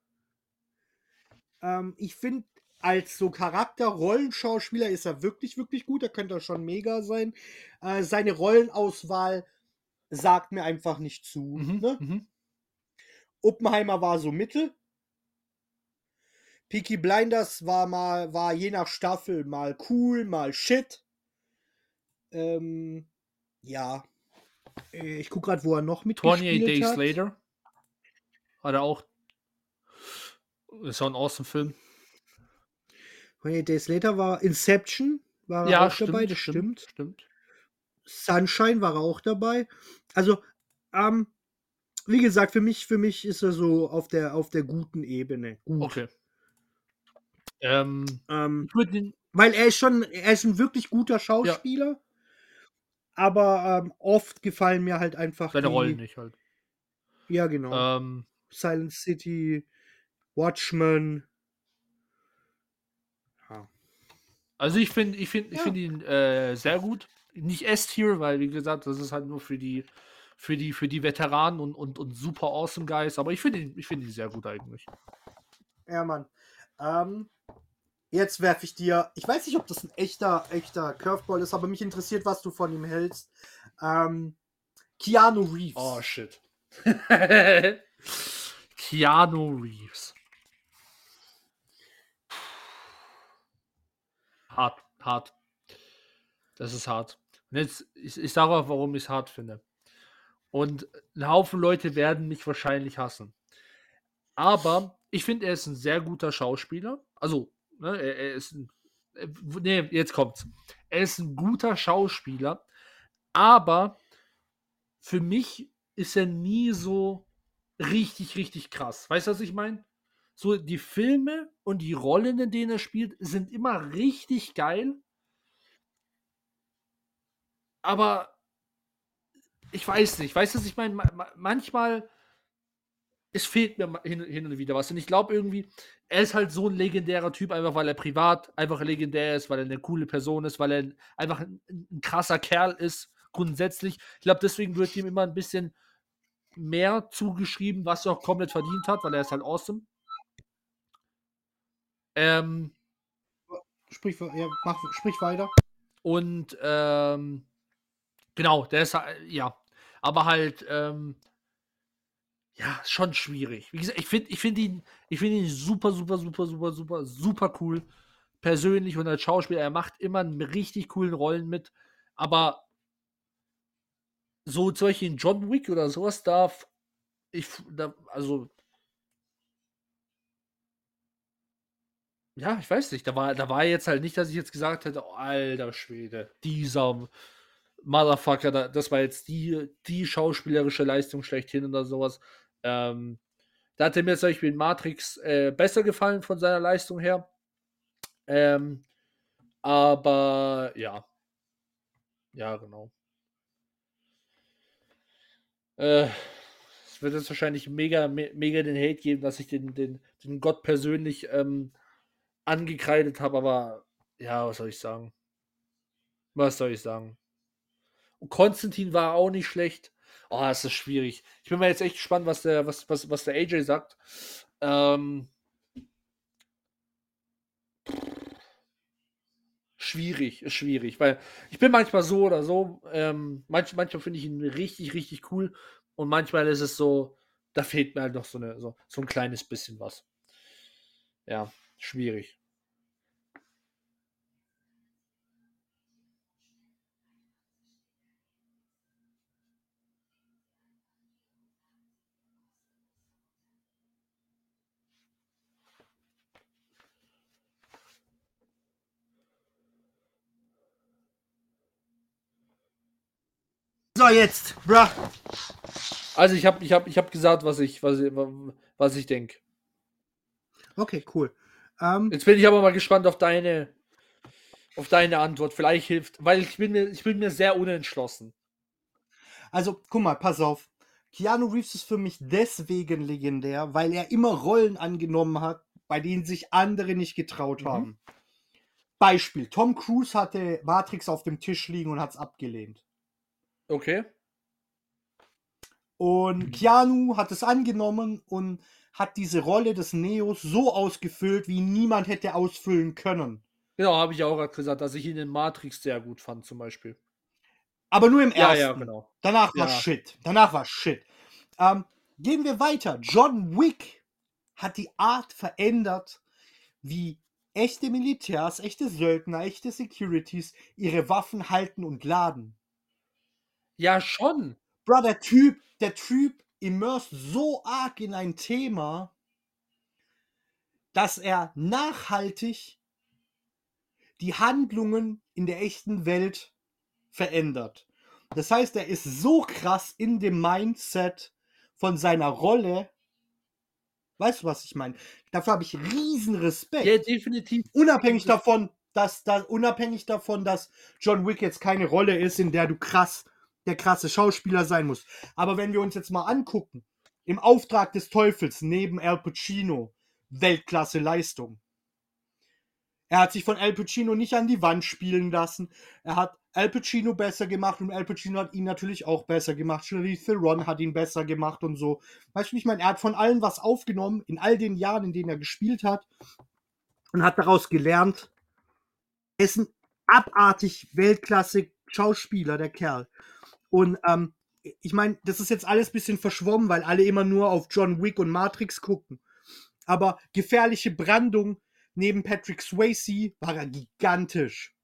Ähm, ich finde, als so Charakter-Rollenschauspieler ist er wirklich, wirklich gut. Er könnte schon mega sein. Äh, seine Rollenauswahl sagt mir einfach nicht zu. Mhm, Ne? mhm. Oppenheimer war so mittel. Peaky Blinders war mal, war je nach Staffel mal cool, mal shit. Ähm, ja. Äh, Ich guck gerade, wo er noch 28 mitgespielt Days hat. Later. Hat er auch. Ist auch ein awesome Film. 28 Days Later war Inception, war er Ja, auch stimmt, dabei, das stimmt, stimmt. stimmt. Sunshine war er auch dabei. Also, ähm, wie gesagt, für mich, für mich ist er so auf der, auf der guten Ebene. Gut. Okay. Ähm, Ähm, den. Weil er ist schon, er ist ein wirklich guter Schauspieler. Aber ähm, oft gefallen mir halt einfach Seine die, Rollen nicht halt. Ja, genau. Ähm, Silent City, Watchmen. Ja. also ich finde, ich finde, ich Ja. finde ihn äh, sehr gut. Nicht S-Tier, weil wie gesagt, das ist halt nur für die, für die, für die Veteranen und, und, und super awesome Guys. Aber ich finde ihn, ich finde ihn sehr gut eigentlich. Ja, Mann. Ähm, jetzt werfe ich dir. Ich weiß nicht, ob das ein echter, echter Curveball ist, aber mich interessiert, was du von ihm hältst. Ähm, Keanu Reeves. Oh shit. Keanu Reeves. Hart, hart. Das ist hart. Und jetzt, ich, ich sage auch, warum ich es hart finde. Und ein Haufen Leute werden mich wahrscheinlich hassen. Aber ich finde, er ist ein sehr guter Schauspieler. Also, ne, er, er ist ein. Äh, nee, jetzt kommt's. Er ist ein guter Schauspieler, aber für mich ist er nie so richtig, richtig krass. Weißt du, was ich meine? So, die Filme und die Rollen, in denen er spielt, sind immer richtig geil. Aber ich weiß nicht, weißt du, was ich meine? Manchmal es fehlt mir hin, hin und wieder was. Und ich glaube irgendwie, er ist halt so ein legendärer Typ, einfach weil er privat einfach legendär ist, weil er eine coole Person ist, weil er einfach ein, ein krasser Kerl ist, grundsätzlich. Ich glaube, deswegen wird ihm immer ein bisschen mehr zugeschrieben, was er auch komplett verdient hat, weil er ist halt awesome. Ähm, sprich, ja, mach, sprich weiter. Und ähm, genau, der ist ja, aber halt ähm, ja, schon schwierig. Wie gesagt, ich finde ich find ihn, find ihn super, super, super, super, super, super cool. Persönlich und als Schauspieler. Er macht immer einen richtig coolen Rollen mit. Aber so solche in John Wick oder sowas darf ich, da, also. Ja, ich weiß nicht. Da war, da war jetzt halt nicht, dass ich jetzt gesagt hätte, oh, alter Schwede, dieser Motherfucker, das war jetzt die, die schauspielerische Leistung schlechthin oder sowas. Ähm, da hat er mir zum Beispiel in Matrix äh, besser gefallen von seiner Leistung her. Ähm, aber ja. Ja, genau. Äh, es wird jetzt wahrscheinlich mega, me mega den Hate geben, dass ich den, den, den Gott persönlich ähm, angekreidet habe, aber ja, was soll ich sagen? Was soll ich sagen? Und Konstantin war auch nicht schlecht. Oh, das ist schwierig. Ich bin mal jetzt echt gespannt, was der, was, was, was der AJ sagt. Ähm, schwierig, ist schwierig, weil ich bin manchmal so oder so. Ähm, manch, manchmal finde ich ihn richtig, richtig cool und manchmal ist es so, da fehlt mir halt noch so, eine, so, so ein kleines bisschen was. Ja, schwierig. Jetzt, bruh. Also ich habe ich hab, ich hab gesagt, was ich, was, was ich denke. Okay, cool. Ähm, Jetzt bin ich aber mal gespannt auf deine, auf deine Antwort. Vielleicht hilft, weil ich bin mir, ich bin mir sehr unentschlossen. Also, guck mal, pass auf. Keanu Reeves ist für mich deswegen legendär, weil er immer Rollen angenommen hat, bei denen sich andere nicht getraut mhm. haben. Beispiel: Tom Cruise hatte Matrix auf dem Tisch liegen und hat es abgelehnt. Okay. Und Keanu hat es angenommen und hat diese Rolle des Neos so ausgefüllt, wie niemand hätte ausfüllen können. Genau, habe ich auch gerade gesagt, dass ich ihn in Matrix sehr gut fand, zum Beispiel. Aber nur im ersten. Ja, ja, genau. Danach war ja. Shit. Danach war Shit. Ähm, gehen wir weiter. John Wick hat die Art verändert, wie echte Militärs, echte Söldner, echte Securities ihre Waffen halten und laden. Ja, schon. Bro, der Typ, der Typ immerst so arg in ein Thema, dass er nachhaltig die Handlungen in der echten Welt verändert. Das heißt, er ist so krass in dem Mindset von seiner Rolle. Weißt du, was ich meine? Dafür habe ich riesen Respekt. Ja, definitiv. Unabhängig davon, dass, dass unabhängig davon, dass John Wick jetzt keine Rolle ist, in der du krass der krasse Schauspieler sein muss. Aber wenn wir uns jetzt mal angucken, im Auftrag des Teufels neben Al Pacino, Weltklasse Leistung. Er hat sich von Al Pacino nicht an die Wand spielen lassen. Er hat Al Pacino besser gemacht und Al Pacino hat ihn natürlich auch besser gemacht. Charlize Theron hat ihn besser gemacht und so. Weißt du, ich meine, er hat von allen was aufgenommen in all den Jahren, in denen er gespielt hat und hat daraus gelernt. Er ist ein abartig Weltklasse Schauspieler, der Kerl. Und ähm, ich meine, das ist jetzt alles ein bisschen verschwommen, weil alle immer nur auf John Wick und Matrix gucken. Aber gefährliche Brandung neben Patrick Swayze war er gigantisch.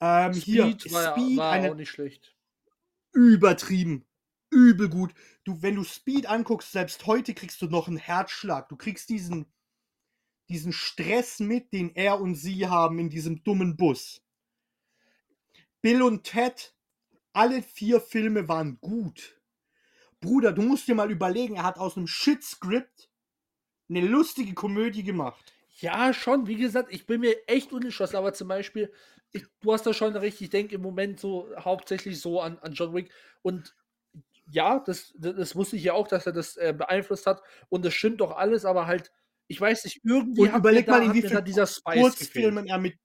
Ähm, Speed hier, war, Speed, war eine, auch nicht schlecht. Übertrieben. übel gut. Du, wenn du Speed anguckst, selbst heute kriegst du noch einen Herzschlag. Du kriegst diesen, diesen Stress mit, den er und sie haben in diesem dummen Bus. Bill und Ted, alle vier Filme waren gut. Bruder, du musst dir mal überlegen, er hat aus einem Shit-Script eine lustige Komödie gemacht. Ja, schon. Wie gesagt, ich bin mir echt unentschlossen, aber zum Beispiel, ich, du hast da schon recht, ich denke im Moment so hauptsächlich so an, an John Wick und ja, das, das, das wusste ich ja auch, dass er das äh, beeinflusst hat und das stimmt doch alles, aber halt, ich weiß nicht, irgendwie Und überleg mal, da, in wie viel dieser Spice gefehlt. Kurzfilmen er mit.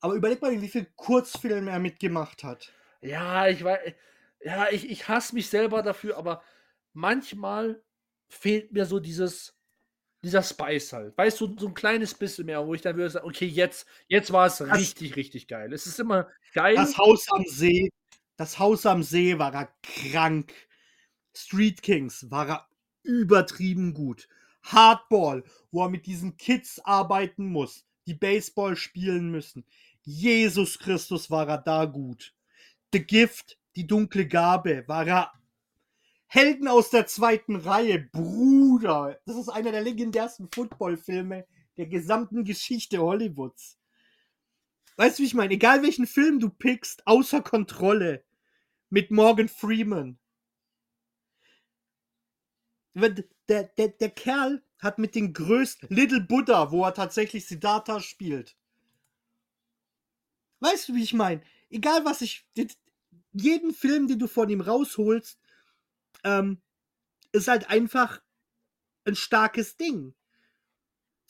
Aber überleg mal, in wie viel Kurzfilmen er mitgemacht hat. Ja, ich weiß, ja, ich, ich hasse mich selber dafür, aber manchmal fehlt mir so dieses, dieser Spice halt. Weißt du, so ein kleines bisschen mehr, wo ich dann würde sagen, okay, jetzt, jetzt war es richtig, richtig geil. Es ist immer geil. Das Haus am See, das Haus am See war er krank. Street Kings war er übertrieben gut. Hardball, wo er mit diesen Kids arbeiten muss, die Baseball spielen müssen. Jesus Christus war er da gut. The Gift, die dunkle Gabe, war er Helden aus der zweiten Reihe, Bruder. Das ist einer der legendärsten Footballfilme der gesamten Geschichte Hollywoods. Weißt du, wie ich meine? Egal welchen Film du pickst, außer Kontrolle mit Morgan Freeman. Der, der, der Kerl hat mit den größten Little Buddha, wo er tatsächlich Siddhartha spielt. Weißt du, wie ich meine? Egal was ich. Jeden Film, den du von ihm rausholst, ähm, ist halt einfach ein starkes Ding.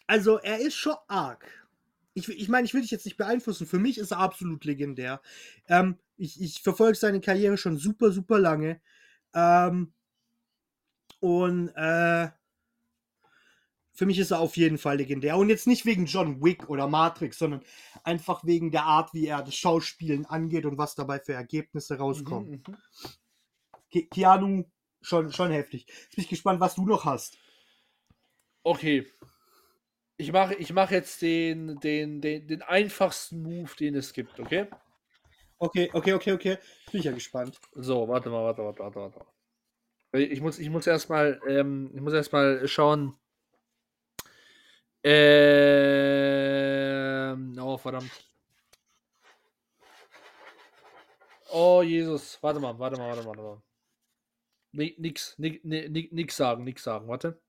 Also er ist schon arg. Ich, ich meine, ich will dich jetzt nicht beeinflussen. Für mich ist er absolut legendär. Ähm, ich, ich verfolge seine Karriere schon super, super lange. Ähm, und äh, für mich ist er auf jeden Fall legendär. Und jetzt nicht wegen John Wick oder Matrix, sondern einfach wegen der Art, wie er das Schauspielen angeht und was dabei für Ergebnisse rauskommen. Mhm, mhm. Ke Keanu, schon, schon heftig. Jetzt bin ich gespannt, was du noch hast. Okay. Ich mache ich mach jetzt den, den, den, den einfachsten Move, den es gibt, okay? Okay, okay, okay, okay. Bin ich ja gespannt. So, warte mal, warte, warte, warte, warte. Ich muss, ich muss erstmal, ähm, ich muss erstmal schauen. Ähm, oh, verdammt. Oh, Jesus. Warte mal, warte mal, warte mal, warte mal. Ni- Nix, ni- ni- ni- nix sagen, nix sagen, warte.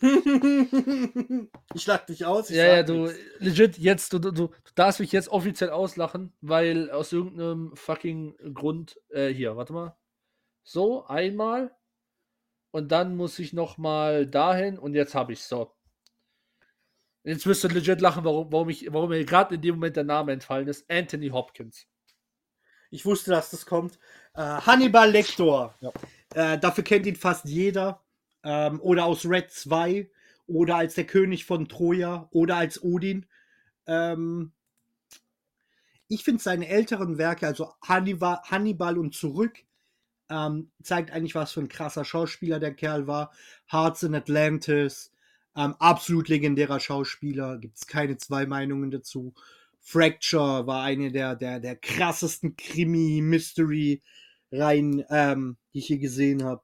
ich lach dich aus. Ich Ja, ja, du, nix. legit, jetzt, du, du, du darfst mich jetzt offiziell auslachen, weil aus irgendeinem fucking Grund, äh, hier, warte mal. So, einmal. Und dann muss ich noch mal dahin und jetzt habe ich so. Jetzt wirst du legit lachen, warum, warum, ich, warum mir gerade in dem Moment der Name entfallen ist. Anthony Hopkins. Ich wusste, dass das kommt. Äh, Hannibal Lecter. Ja. Äh, dafür kennt ihn fast jeder. Ähm, oder aus Red 2. Oder als der König von Troja. Oder als Odin. Ähm, ich finde seine älteren Werke, also Hannibal, Hannibal und Zurück, ähm, zeigt eigentlich, was für ein krasser Schauspieler der Kerl war. Hearts in Atlantis. Ähm, absolut legendärer Schauspieler. Gibt es keine zwei Meinungen dazu. Fracture war eine der, der, der krassesten Krimi-Mystery-Reihen, ähm, die ich je gesehen habe.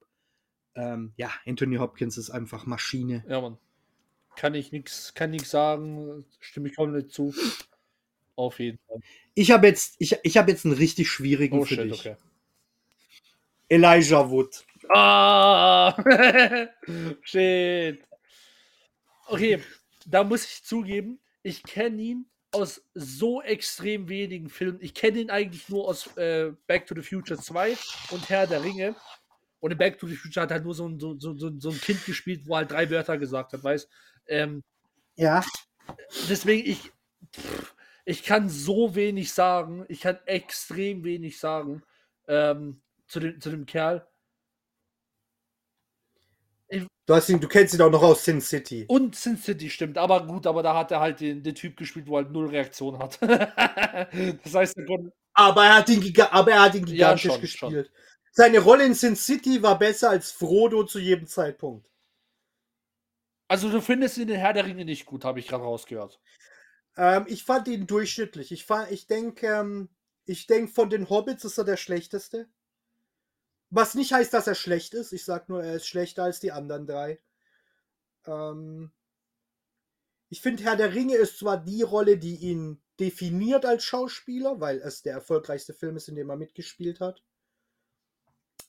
Ähm, ja, Anthony Hopkins ist einfach Maschine. Ja, Mann. Kann ich nichts kann nix sagen, stimme ich komplett zu. Auf jeden Fall. Ich habe jetzt, ich, ich hab jetzt einen richtig schwierigen Oh für shit, dich. okay. Elijah Wood. Ah! Shit. Okay, da muss ich zugeben, ich kenne ihn aus so extrem wenigen Filmen. Ich kenne ihn eigentlich nur aus äh, Back to the Future 2 und Herr der Ringe. Und in Back to the Future hat halt nur so ein, so, so, so, ein Kind gespielt, wo halt drei Wörter gesagt hat, weißt ähm, Ja. Deswegen, ich, pff, ich kann so wenig sagen. Ich kann extrem wenig sagen ähm, zu, dem, zu dem Kerl. Du, hast ihn, du kennst ihn auch noch aus Sin City. Und Sin City stimmt, aber gut, aber da hat er halt den, den Typ gespielt, wo halt null Reaktion hat. das heißt, er konnte. Aber er hat ihn, giga aber er hat ihn Ja, gigantisch schon, gespielt. Seine Rolle in Sin City war besser als Frodo zu jedem Zeitpunkt. Also, du findest ihn in Herr der Ringe nicht gut, habe ich gerade rausgehört. Ähm, ich fand ihn durchschnittlich. Ich, ich denke, ähm, ich denk, von den Hobbits ist er der schlechteste. Was nicht heißt, dass er schlecht ist. Ich sag nur, er ist schlechter als die anderen drei. Ähm, ich finde, Herr der Ringe ist zwar die Rolle, die ihn definiert als Schauspieler, weil es der erfolgreichste Film ist, in dem er mitgespielt hat.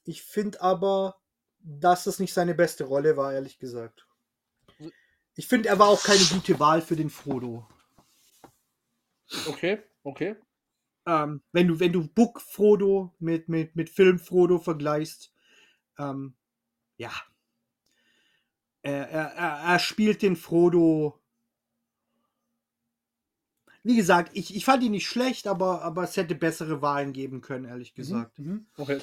Ich finde aber, dass das nicht seine beste Rolle war, ehrlich gesagt. Ich finde, er war auch keine gute Wahl für den Frodo. Okay, okay. Ähm, wenn du, wenn du Book Frodo mit, mit, mit Film Frodo vergleichst, ähm, ja. Er, er, er, er spielt den Frodo. Wie gesagt, ich, ich fand ihn nicht schlecht, aber, aber es hätte bessere Wahlen geben können, ehrlich gesagt. Mhm. Okay.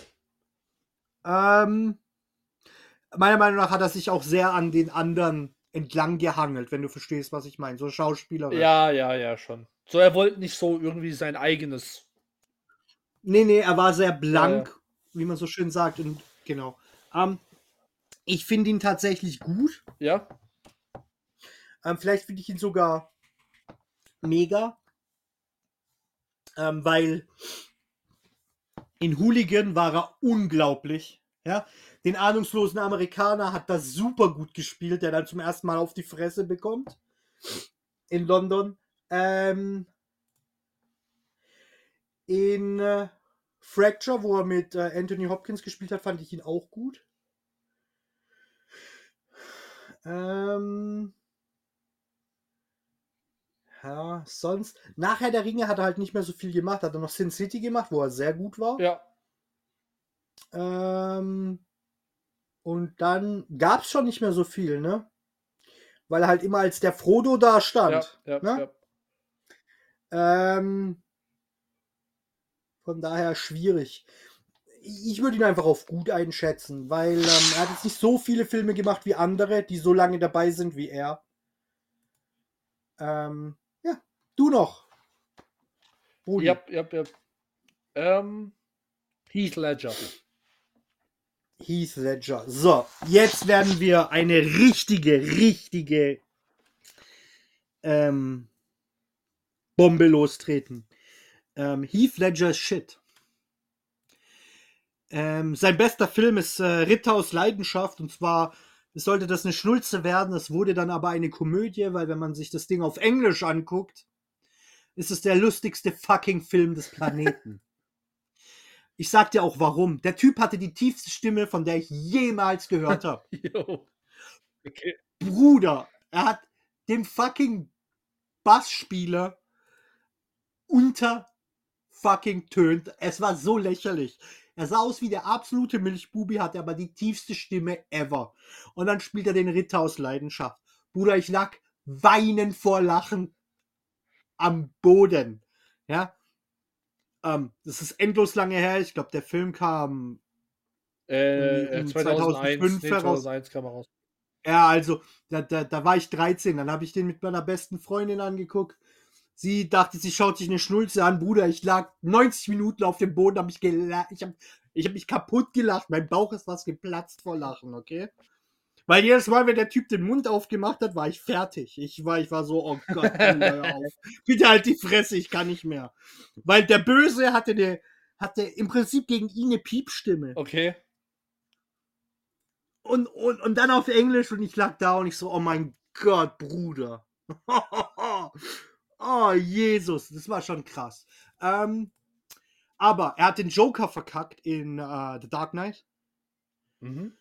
Ähm, meiner Meinung nach hat er sich auch sehr an den anderen entlang gehangelt, wenn du verstehst, was ich meine. So Schauspieler. Ja, ja, ja, schon. So, er wollte nicht so irgendwie sein eigenes. Nee, nee, er war sehr blank, wie man so schön sagt. Und genau. Ähm, ich finde ihn tatsächlich gut. Ja. Ähm, vielleicht finde ich ihn sogar mega. Ähm, weil in Hooligan war er unglaublich. Ja, den ahnungslosen Amerikaner hat das super gut gespielt, der dann zum ersten Mal auf die Fresse bekommt in London. Ähm, in äh, Fracture, wo er mit äh, Anthony Hopkins gespielt hat, fand ich ihn auch gut. Ähm, ja, sonst. Nachher der Ringe hat er halt nicht mehr so viel gemacht. Hat er noch Sin City gemacht, wo er sehr gut war. Ja. Ähm, und dann gab es schon nicht mehr so viel, ne? Weil er halt immer als der Frodo da Ja, stand. ja, ne? ja. Ähm, von daher schwierig. Ich würde ihn einfach auf gut einschätzen, weil ähm, er hat jetzt nicht so viele Filme gemacht wie andere, die so lange dabei sind wie er. Ähm, ja, du noch. Brudi. Ja, ja, ja. Ähm, Heath Ledger. Heath Ledger. So, jetzt werden wir eine richtige, richtige ähm, Bombe lostreten. Ähm, Heath Ledger Shit. Ähm, sein bester Film ist äh, Ritter aus Leidenschaft und zwar sollte das eine Schnulze werden, es wurde dann aber eine Komödie, weil wenn man sich das Ding auf Englisch anguckt, ist es der lustigste fucking Film des Planeten. ich sag dir auch warum. Der Typ hatte die tiefste Stimme, von der ich jemals gehört habe. Okay. Bruder, er hat den fucking Bassspieler unter fucking tönt. Es war so lächerlich. Er sah aus wie der absolute Milchbubi, hatte aber die tiefste Stimme ever. Und dann spielt er den Ritter aus Leidenschaft. Bruder, ich lag weinen vor Lachen am Boden. Ja. Ähm, das ist endlos lange her. Ich glaube, der Film kam Äh, Um 2001, 2005 nee, heraus. 2001 kam er raus. Ja, also, da, da, da war ich 13, dann habe ich den mit meiner besten Freundin angeguckt. Sie dachte, sie schaut sich eine Schnulze an, Bruder. Ich lag 90 Minuten auf dem Boden, hab mich gela ich habe ich hab mich kaputt gelacht. Mein Bauch ist fast geplatzt vor Lachen, okay? Weil jedes Mal, wenn der Typ den Mund aufgemacht hat, war ich fertig. Ich war, ich war so, oh Gott, hör auf. Bitte halt die Fresse, ich kann nicht mehr. Weil der Böse hatte, eine, hatte im Prinzip gegen ihn eine Piepstimme. Okay. Und, und, und dann auf Englisch und ich lag da und ich so, oh mein Gott, Bruder. oh, Jesus, das war schon krass. Ähm, aber er hat den Joker verkackt in äh, The Dark Knight, Mhm.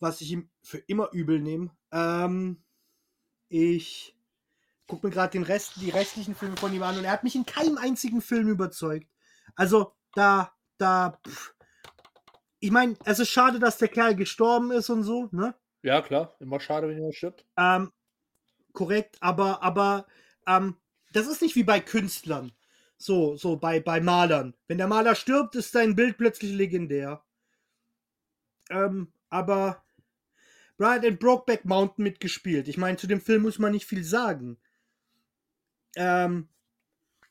was ich ihm für immer übel nehme. Ähm, ich gucke mir gerade den Rest, die restlichen Filme von ihm an und er hat mich in keinem einzigen Film überzeugt. Also, da, da, pff. ich meine, es ist schade, dass der Kerl gestorben ist und so, ne? Ja, klar. Immer schade, wenn jemand stirbt. Ähm, korrekt, aber, aber ähm, das ist nicht wie bei Künstlern. So, so bei, bei Malern. Wenn der Maler stirbt, ist sein Bild plötzlich legendär. Ähm, aber Brian in Brokeback Mountain mitgespielt. Ich meine, zu dem Film muss man nicht viel sagen. Ähm,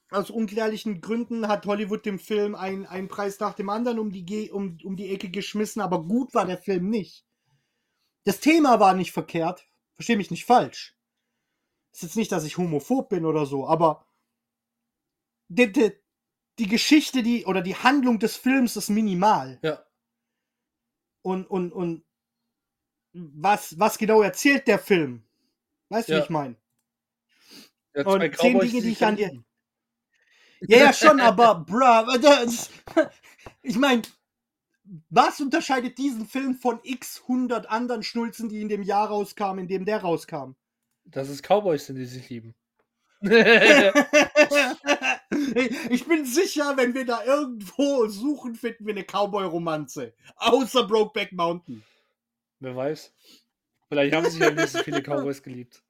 aus unklärlichen Gründen hat Hollywood dem Film einen, einen Preis nach dem anderen um die, Ge um, um die Ecke geschmissen, aber gut war der Film nicht. Das Thema war nicht verkehrt. Versteh mich nicht falsch. Ist jetzt nicht, dass ich homophob bin oder so, aber die, die, die Geschichte, die oder die Handlung des Films ist minimal. Ja. und, und, und was, was genau erzählt der Film? Weißt du, Ja. wie ich meine? Ja, Und zehn Cowboys, Dinge, die ich an dir-. Ja, ja, schon, aber, bruh, das, ich meine, was unterscheidet diesen Film von x 100 anderen Schnulzen, die in dem Jahr rauskamen, in dem der rauskam? Dass es Cowboys sind, die sich lieben. ich bin sicher, wenn wir da irgendwo suchen, finden wir eine Cowboy-Romanze. Außer Brokeback Mountain. Wer weiß. Vielleicht haben sich ja nicht so viele Cowboys geliebt.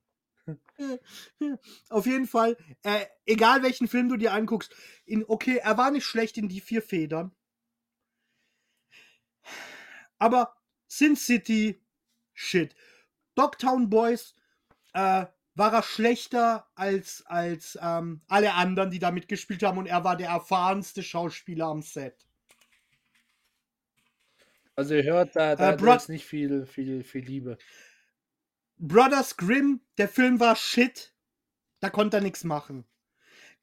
Auf jeden Fall, äh, egal welchen Film du dir anguckst, in, okay, er war nicht schlecht in die vier Federn. Aber Sin City, shit. Dogtown Boys, äh, war er schlechter als, als ähm, alle anderen, die da mitgespielt haben und er war der erfahrenste Schauspieler am Set. Also ihr hört, da, da, Äh, da ist nicht viel, viel, viel Liebe. Brothers Grimm, der Film war shit. Da konnte er nichts machen.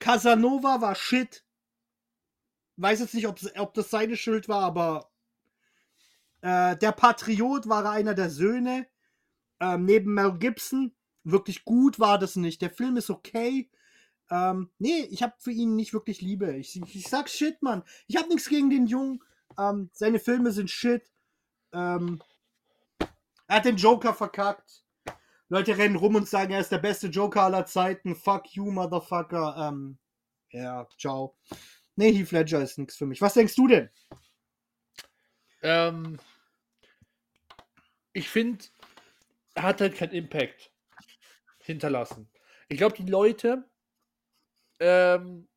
Casanova war shit. Weiß jetzt nicht, ob, ob das seine Schuld war, aber äh, der Patriot war einer der Söhne. Ähm, neben Mel Gibson. Wirklich gut war das nicht. Der Film ist okay. Ähm, nee, ich habe für ihn nicht wirklich Liebe. Ich, ich, ich sag shit, Mann. Ich habe nichts gegen den Jungen. Ähm, seine Filme sind shit. Ähm, er hat den Joker verkackt. Leute rennen rum und sagen, er ist der beste Joker aller Zeiten. Fuck you, Motherfucker. Ähm, ja, ciao. Nee, Heath Ledger ist nichts für mich. Was denkst du denn? Ähm, ich finde, er hat halt keinen Impact hinterlassen. Ich glaube, die Leute, ähm,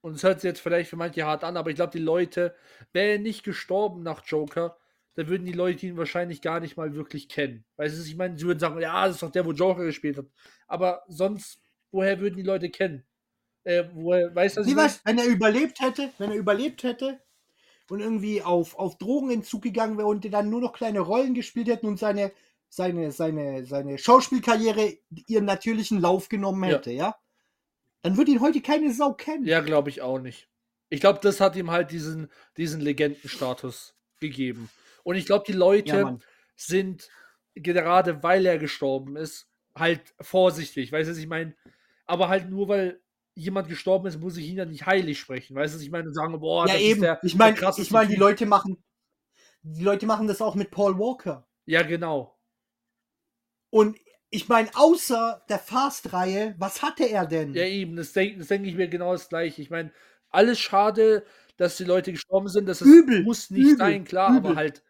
und es hört sich jetzt vielleicht für manche hart an, aber ich glaube, die Leute, wäre er nicht gestorben nach Joker, dann würden die Leute ihn wahrscheinlich gar nicht mal wirklich kennen. Weißt du, ich meine, sie würden sagen, ja, das ist doch der, wo Joker gespielt hat. Aber sonst, woher würden die Leute kennen? Äh, woher, weißt du, was was, wenn er überlebt hätte, wenn er überlebt hätte und irgendwie auf, auf Drogenentzug gegangen wäre und dann nur noch kleine Rollen gespielt hätten und seine, seine, seine, seine Schauspielkarriere ihren natürlichen Lauf genommen Ja. hätte, ja? Dann würde ihn heute keine Sau kennen. Ja, glaube ich auch nicht. Ich glaube, das hat ihm halt diesen, diesen Legendenstatus gegeben. Und ich glaube, die Leute Ja, sind, gerade weil er gestorben ist, halt vorsichtig. Weißt du, ich meine? Aber halt nur, weil jemand gestorben ist, muss ich ihn ja nicht heilig sprechen. Weißt du, ich meine? Und sagen, boah, ja, das eben. ist der, ich meine, ich mein, die. Leute machen, die Leute machen das auch mit Paul Walker. Ja, genau. Und ich meine, außer der Fast-Reihe, was hatte er denn? Ja, eben. Das denke denk ich mir genau das gleiche. Ich meine, alles schade, dass die Leute gestorben sind. Das ist, Übel, muss nicht übel, sein, klar, aber übel. halt.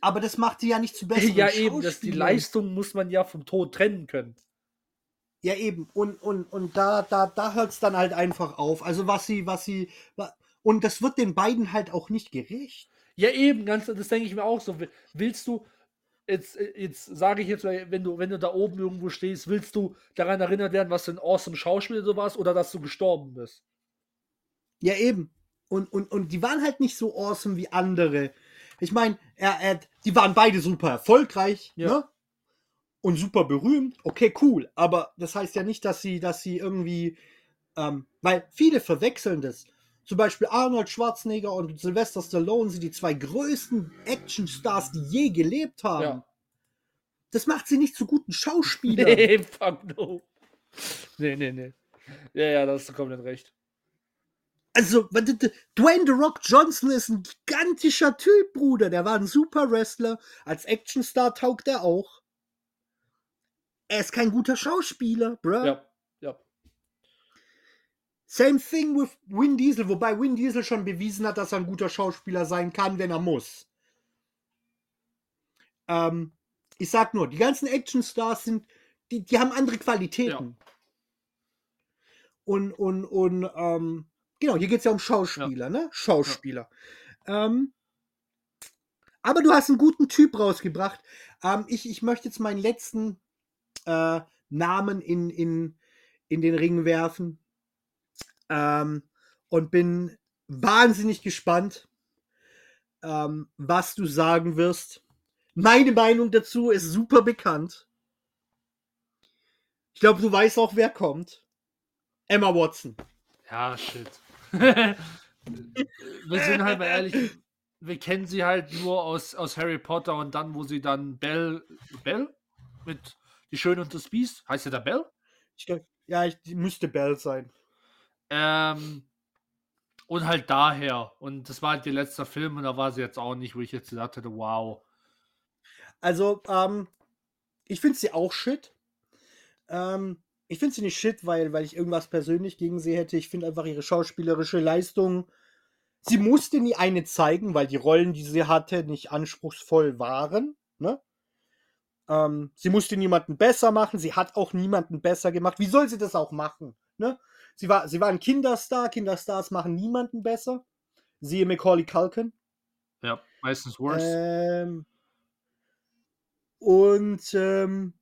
Aber das macht sie ja nicht zu besseren Ja, eben. Das, die. Leistung muss man ja vom Tod trennen können. Ja, eben. Und, und, und da, da, da hört es dann halt einfach auf. Also was sie, was sie. Und das wird den beiden halt auch nicht gerecht. Ja, eben, ganz, das denke ich mir auch so. Will- Willst du, jetzt, äh, jetzt sage ich jetzt, wenn du, wenn du da oben irgendwo stehst, willst du daran erinnert werden, was für ein awesome Schauspieler du warst oder dass du gestorben bist? Ja, eben. Und, und, und die waren halt nicht so awesome wie andere. Ich meine, er, er, die waren beide super erfolgreich, Ja. ne? Und super berühmt. Okay, cool. Aber das heißt ja nicht, dass sie, dass sie irgendwie, ähm, weil viele verwechseln das. Zum Beispiel Arnold Schwarzenegger und Sylvester Stallone sind die zwei größten Actionstars, die je gelebt haben. Ja. Das macht sie nicht zu guten Schauspielern. Nee, fuck no. Nee, nee, nee. Ja, ja, da hast du komplett recht. Also, Dwayne The Rock Johnson ist ein gigantischer Typ, Bruder. Der war ein super Wrestler. Als Actionstar taugt er auch. Er ist kein guter Schauspieler, bruh. Ja. Same thing with Vin Diesel, wobei Vin Diesel schon bewiesen hat, dass er ein guter Schauspieler sein kann, wenn er muss. Ähm, ich sag nur, die ganzen Actionstars sind, die, die haben andere Qualitäten. Und, und, und, ähm, genau, hier geht es ja um Schauspieler, ne? Schauspieler. Ähm, aber du hast einen guten Typ rausgebracht. Ähm, ich, ich möchte jetzt meinen letzten äh, Namen in, in, in den Ring werfen. Ähm, und bin wahnsinnig gespannt, ähm, was du sagen wirst. Meine Meinung dazu ist super bekannt. Ich glaube, du weißt auch, wer kommt. Emma Watson. Ja, shit. Wir sind halt mal ehrlich. wir kennen sie halt nur aus, aus Harry Potter und dann, wo sie dann Belle, Belle? Mit Die Schöne und das Biest? Heißt sie da Belle? Ich glaub, ja, ich, die müsste Bell sein. Ähm, und halt daher. Und das war halt ihr letzter Film und da war sie jetzt auch nicht, wo ich jetzt gesagt hätte, wow. Also, ähm, ich finde sie auch shit. Ähm, ich finde sie nicht shit, weil, weil ich irgendwas persönlich gegen sie hätte. Ich finde einfach ihre schauspielerische Leistung. Sie musste nie eine zeigen, weil die Rollen, die sie hatte, nicht anspruchsvoll waren. Ne? Ähm, sie musste niemanden besser machen. Sie hat auch niemanden besser gemacht. Wie soll sie das auch machen? Ne? Sie, war, sie war ein Kinderstar. Kinderstars machen niemanden besser. Siehe Macaulay Culkin. Ja, meistens worse. Ähm, und ähm,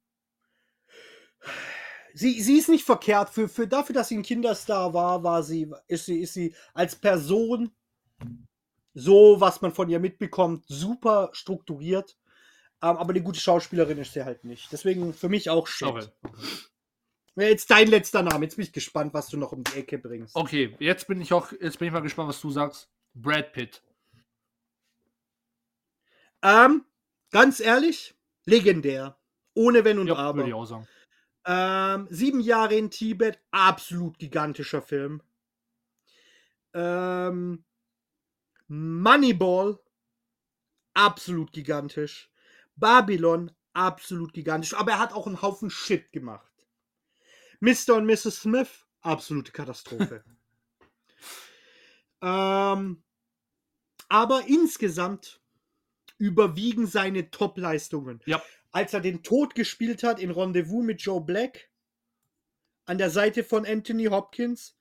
sie, sie ist nicht verkehrt. Für, für dafür, dass sie ein Kinderstar war, war sie, ist sie, ist sie als Person so, was man von ihr mitbekommt, super strukturiert. Ähm, aber eine gute Schauspielerin ist sie halt nicht. Deswegen für mich auch shit. Sorry. Jetzt dein letzter Name. Jetzt bin ich gespannt, was du noch um die Ecke bringst. Okay, jetzt bin ich auch, jetzt bin ich mal gespannt, was du sagst. Brad Pitt. Ähm, ganz ehrlich, legendär. Ohne Wenn und Ja, würde ich Aber. auch sagen. Ähm, sieben Jahre in Tibet, absolut gigantischer Film. Ähm, Moneyball, absolut gigantisch. Babylon, absolut gigantisch. Aber er hat auch einen Haufen Shit gemacht. Mr. und Mrs. Smith, absolute Katastrophe. ähm, aber insgesamt überwiegen seine Top-Leistungen. Ja. Als er den Tod gespielt hat in Rendezvous mit Joe Black, an der Seite von Anthony Hopkins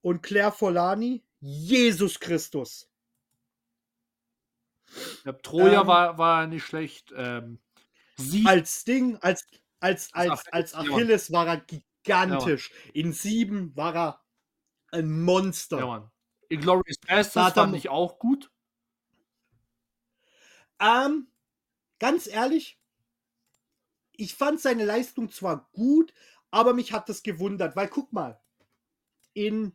und Claire Forlani, Jesus Christus. Ja, Troja Ähm, war, war nicht schlecht. Ähm, Als Ding, als, als, als, Achilles, als. Achilles war er gigantisch. In sieben war er ein Monster. ja, Mann. Inglourious Bastards fand ich auch gut. Ähm, ganz ehrlich, ich fand seine Leistung zwar gut, aber mich hat das gewundert, weil guck mal, in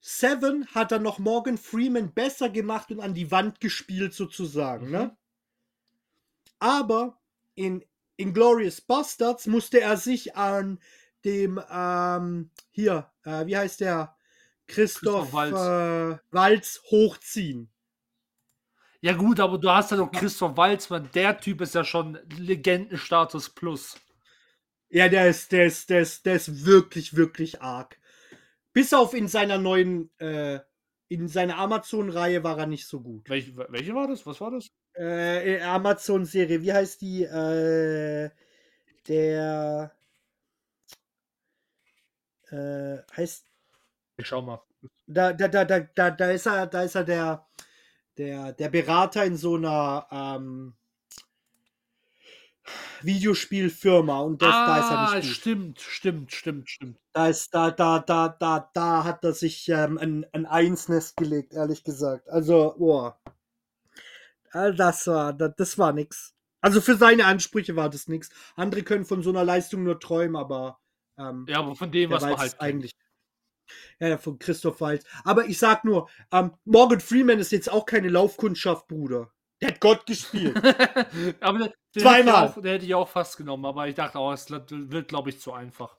Seven hat er noch Morgan Freeman besser gemacht und an die Wand gespielt sozusagen, Mhm. ne? Aber in Inglorious Bastards musste er sich an dem, ähm, hier, äh, wie heißt der? Christoph, Christoph Waltz. Äh, Waltz hochziehen. Ja, gut, aber du hast ja noch Christoph Waltz, man, der Typ ist ja schon Legendenstatus plus. Ja, der ist, der ist, der ist, der ist wirklich, wirklich arg. Bis auf in seiner neuen, äh, in seiner Amazon-Reihe war er nicht so gut. Welche, welche war das? Was war das? Äh, Amazon-Serie, wie heißt die? Äh, der äh, heißt Ich schau mal. da, da, da, da, da, da ist er, da ist er der, der, der Berater in so einer ähm, Videospielfirma und das, da ist er ah, nicht gut. stimmt, stimmt, stimmt, stimmt. Da ist, da, da, da, da, da hat er sich ähm, ein, ein Einsnest gelegt, ehrlich gesagt. Also, boah. Ah, Das war, das, das war nix. Also für seine Ansprüche war das nix. Andere können von so einer Leistung nur träumen, aber ähm, Ja, aber von dem, der was man halt eigentlich. Ja, von Christoph Waltz. Aber ich sag nur, ähm, Morgan Freeman ist jetzt auch keine Laufkundschaft, Bruder. Der hat Gott gespielt. aber den, den Zweimal. Hätte auch, den hätte ich auch fast genommen, aber ich dachte auch, es wird, glaube ich, zu einfach.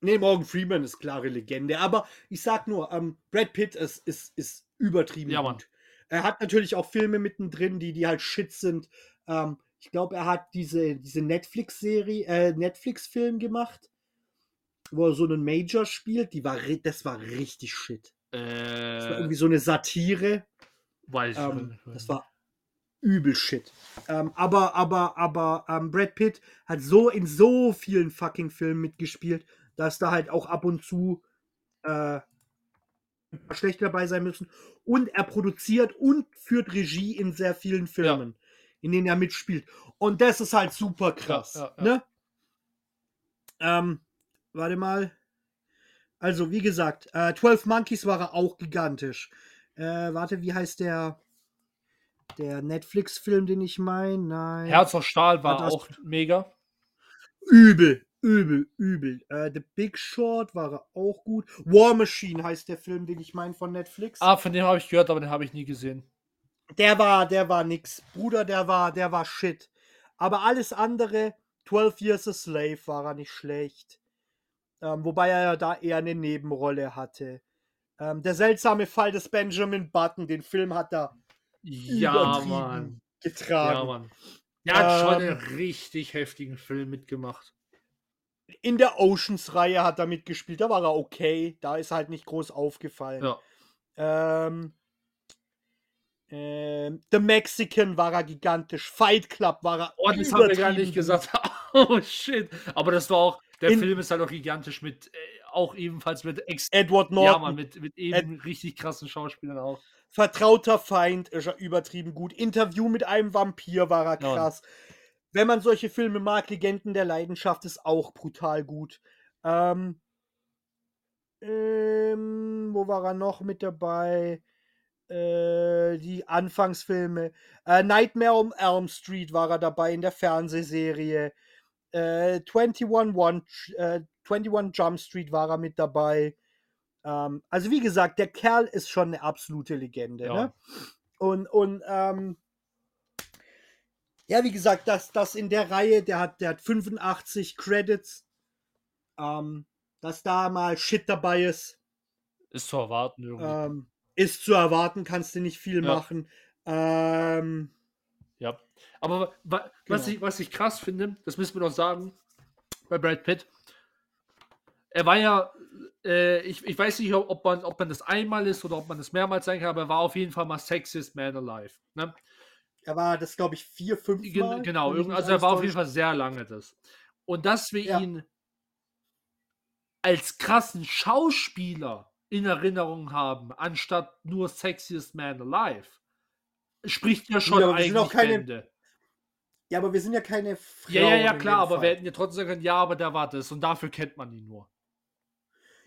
Nee, Morgan Freeman ist klare Legende. Aber ich sag nur, ähm, Brad Pitt ist, ist, ist übertrieben Ja, Mann. gut. Er hat natürlich auch Filme mittendrin, die, die halt shit sind. Ähm, ich glaube, er hat diese, diese Netflix-Serie, äh, Netflix-Film gemacht, wo er so einen Major spielt. Die war, das war richtig shit. Das war Äh, irgendwie so eine Satire. weiß ich Ähm, nicht. das war übel shit. Ähm, aber, aber, aber ähm, Brad Pitt hat so in so vielen fucking Filmen mitgespielt, dass da halt auch ab und zu äh, schlechte dabei sein müssen. Und er produziert und führt Regie in sehr vielen Filmen, in denen er mitspielt. Und das ist halt super krass. Ja, ja, ja. Ne? Ähm, warte mal. Also, wie gesagt, äh, 12 Monkeys war er auch gigantisch. Äh, warte, wie heißt der der Netflix-Film, den ich meine? Nein. Herz aus Stahl war auch mega. Übel, übel, übel. Äh, The Big Short war er auch gut. War Machine heißt der Film, den ich meine von Netflix. Ah, von dem habe ich gehört, aber den habe ich nie gesehen. Der war, der war nix. Bruder, der war, der war shit. Aber alles andere, 12 Years a Slave war er nicht schlecht. Ähm, wobei er ja da eher eine Nebenrolle hatte. Ähm, der seltsame Fall des Benjamin Button, den Film hat er Ja, übertrieben Mann. getragen. Ja, Mann. Der hat schon Ähm, einen richtig heftigen Film mitgemacht. In der Oceans-Reihe hat er mitgespielt, da war er okay. Da ist halt nicht groß aufgefallen. Ja. Ähm, ähm, The Mexican war er gigantisch. Fight Club war er. Oh, das haben wir gar nicht gesagt. Oh, shit. Aber das war auch, der In- Film ist halt auch gigantisch mit, äh, auch ebenfalls mit ex Edward ja, Norton, Mann, mit, mit eben richtig krassen Schauspielern auch. vertrauter Feind, ist er übertrieben gut. Interview mit einem Vampir war er Ja. krass. Wenn man solche Filme mag, Legenden der Leidenschaft ist auch brutal gut. Ähm, ähm, wo war er noch mit dabei? Äh, die Anfangsfilme. Äh, Nightmare on Elm Street war er dabei in der Fernsehserie. Äh, 21, One, äh, 21 Jump Street war er mit dabei. Ähm, also wie gesagt, der Kerl ist schon eine absolute Legende. Ja. Ne? Und, und ähm, ja, wie gesagt, das, das in der Reihe, der hat, der hat 85 Credits. Ähm, dass da mal Shit dabei ist, Ist zu erwarten irgendwie. ähm, ist zu erwarten, kannst du nicht viel Ja. machen. Ähm. Aber wa was, Genau. ich, was ich krass finde, das müssen wir noch sagen, bei Brad Pitt. Er war ja, äh, ich, ich weiß nicht, ob man, ob man das einmal ist oder ob man das mehrmals sein kann, aber er war auf jeden Fall mal Sexiest Man Alive. Ne? er war das, glaube ich, vier, fünf Mal. Genau, also er war auf jeden. Fall sehr lange das. Und dass wir Ja. ihn als krassen Schauspieler in Erinnerung haben, anstatt nur Sexiest Man Alive, spricht ja schon sind eigentlich keine Bände. Ja, aber wir sind ja keine Frauen. Ja, ja, ja, klar, aber Fall. wir hätten ja trotzdem sagen können, ja, aber der war das und dafür kennt man ihn nur.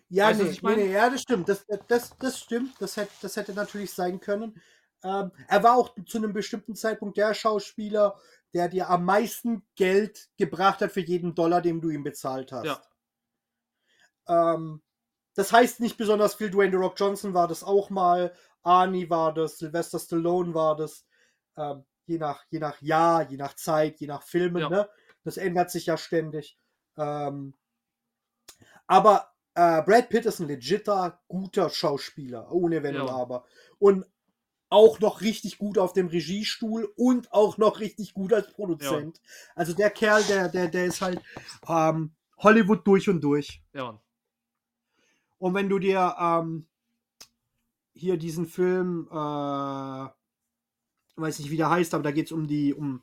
Ja, Weißt nee, ich nee, meine? nee, ja, das stimmt. Das, das, das stimmt. Das hätte, das hätte natürlich sein können. Ähm, er war auch zu einem bestimmten Zeitpunkt der Schauspieler, der dir am meisten Geld gebracht hat für jeden Dollar, den du ihm bezahlt hast. Ja. Ähm, das heißt nicht besonders viel. Dwayne The Rock Johnson war das auch mal. Arnie war das. Sylvester Stallone war das. Ähm, je, nach, je nach Jahr, je nach Zeit, je nach Filmen. Ja. Ne? Das ändert sich ja ständig. Ähm, aber äh, Brad Pitt ist ein legitter, guter Schauspieler. Ohne Wenn und Ja. Aber. Und auch noch richtig gut auf dem Regiestuhl und auch noch richtig gut als Produzent. Also der Kerl, der, der, der ist halt ähm, Hollywood durch und durch. Ja. Und wenn du dir ähm, hier diesen Film, äh, weiß nicht, wie der heißt, aber da geht es um die, um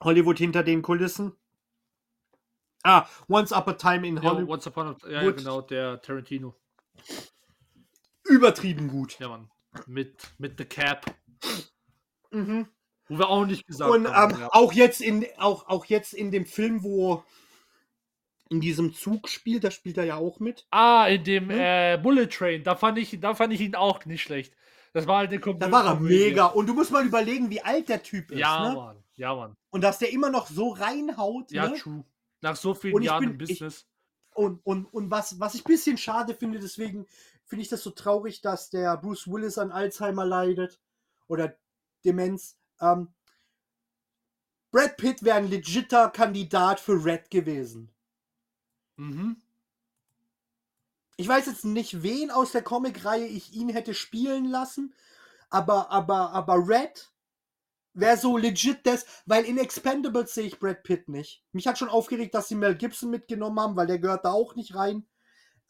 Hollywood hinter den Kulissen. Ah, Once Upon a Time in Ja, Hollywood. Once Upon a ja, ja, genau, der Tarantino. Übertrieben gut. Ja, Mann. Mit, mit The Cap. Mhm. Wo wir auch nicht gesagt Und haben. ähm, ja. auch, jetzt in, auch, auch jetzt in dem Film, wo in diesem Zug spielt, da spielt er ja auch mit. Ah, in dem Hm? äh, Bullet Train, da fand, ich, da fand ich ihn auch nicht schlecht. Das war halt eine Komö Da war er mega. Und du musst mal überlegen, wie alt der Typ ist. Ja, ne? Mann. Ja, Mann. Und dass der immer noch so reinhaut. Ja, ne? true. Nach so vielen Und ich Jahren bin- im Business. Und, und, und was, was ich ein bisschen schade finde, deswegen finde ich das so traurig, dass der Bruce Willis an Alzheimer leidet oder Demenz. Ähm, Brad Pitt wäre ein legitter Kandidat für Red gewesen. Mhm. Ich weiß jetzt nicht, wen aus der Comicreihe ich ihn hätte spielen lassen, aber, aber, aber Red wäre so legit das, weil in Expendables sehe ich Brad Pitt nicht. Mich hat schon aufgeregt, dass sie Mel Gibson mitgenommen haben, weil der gehört da auch nicht rein.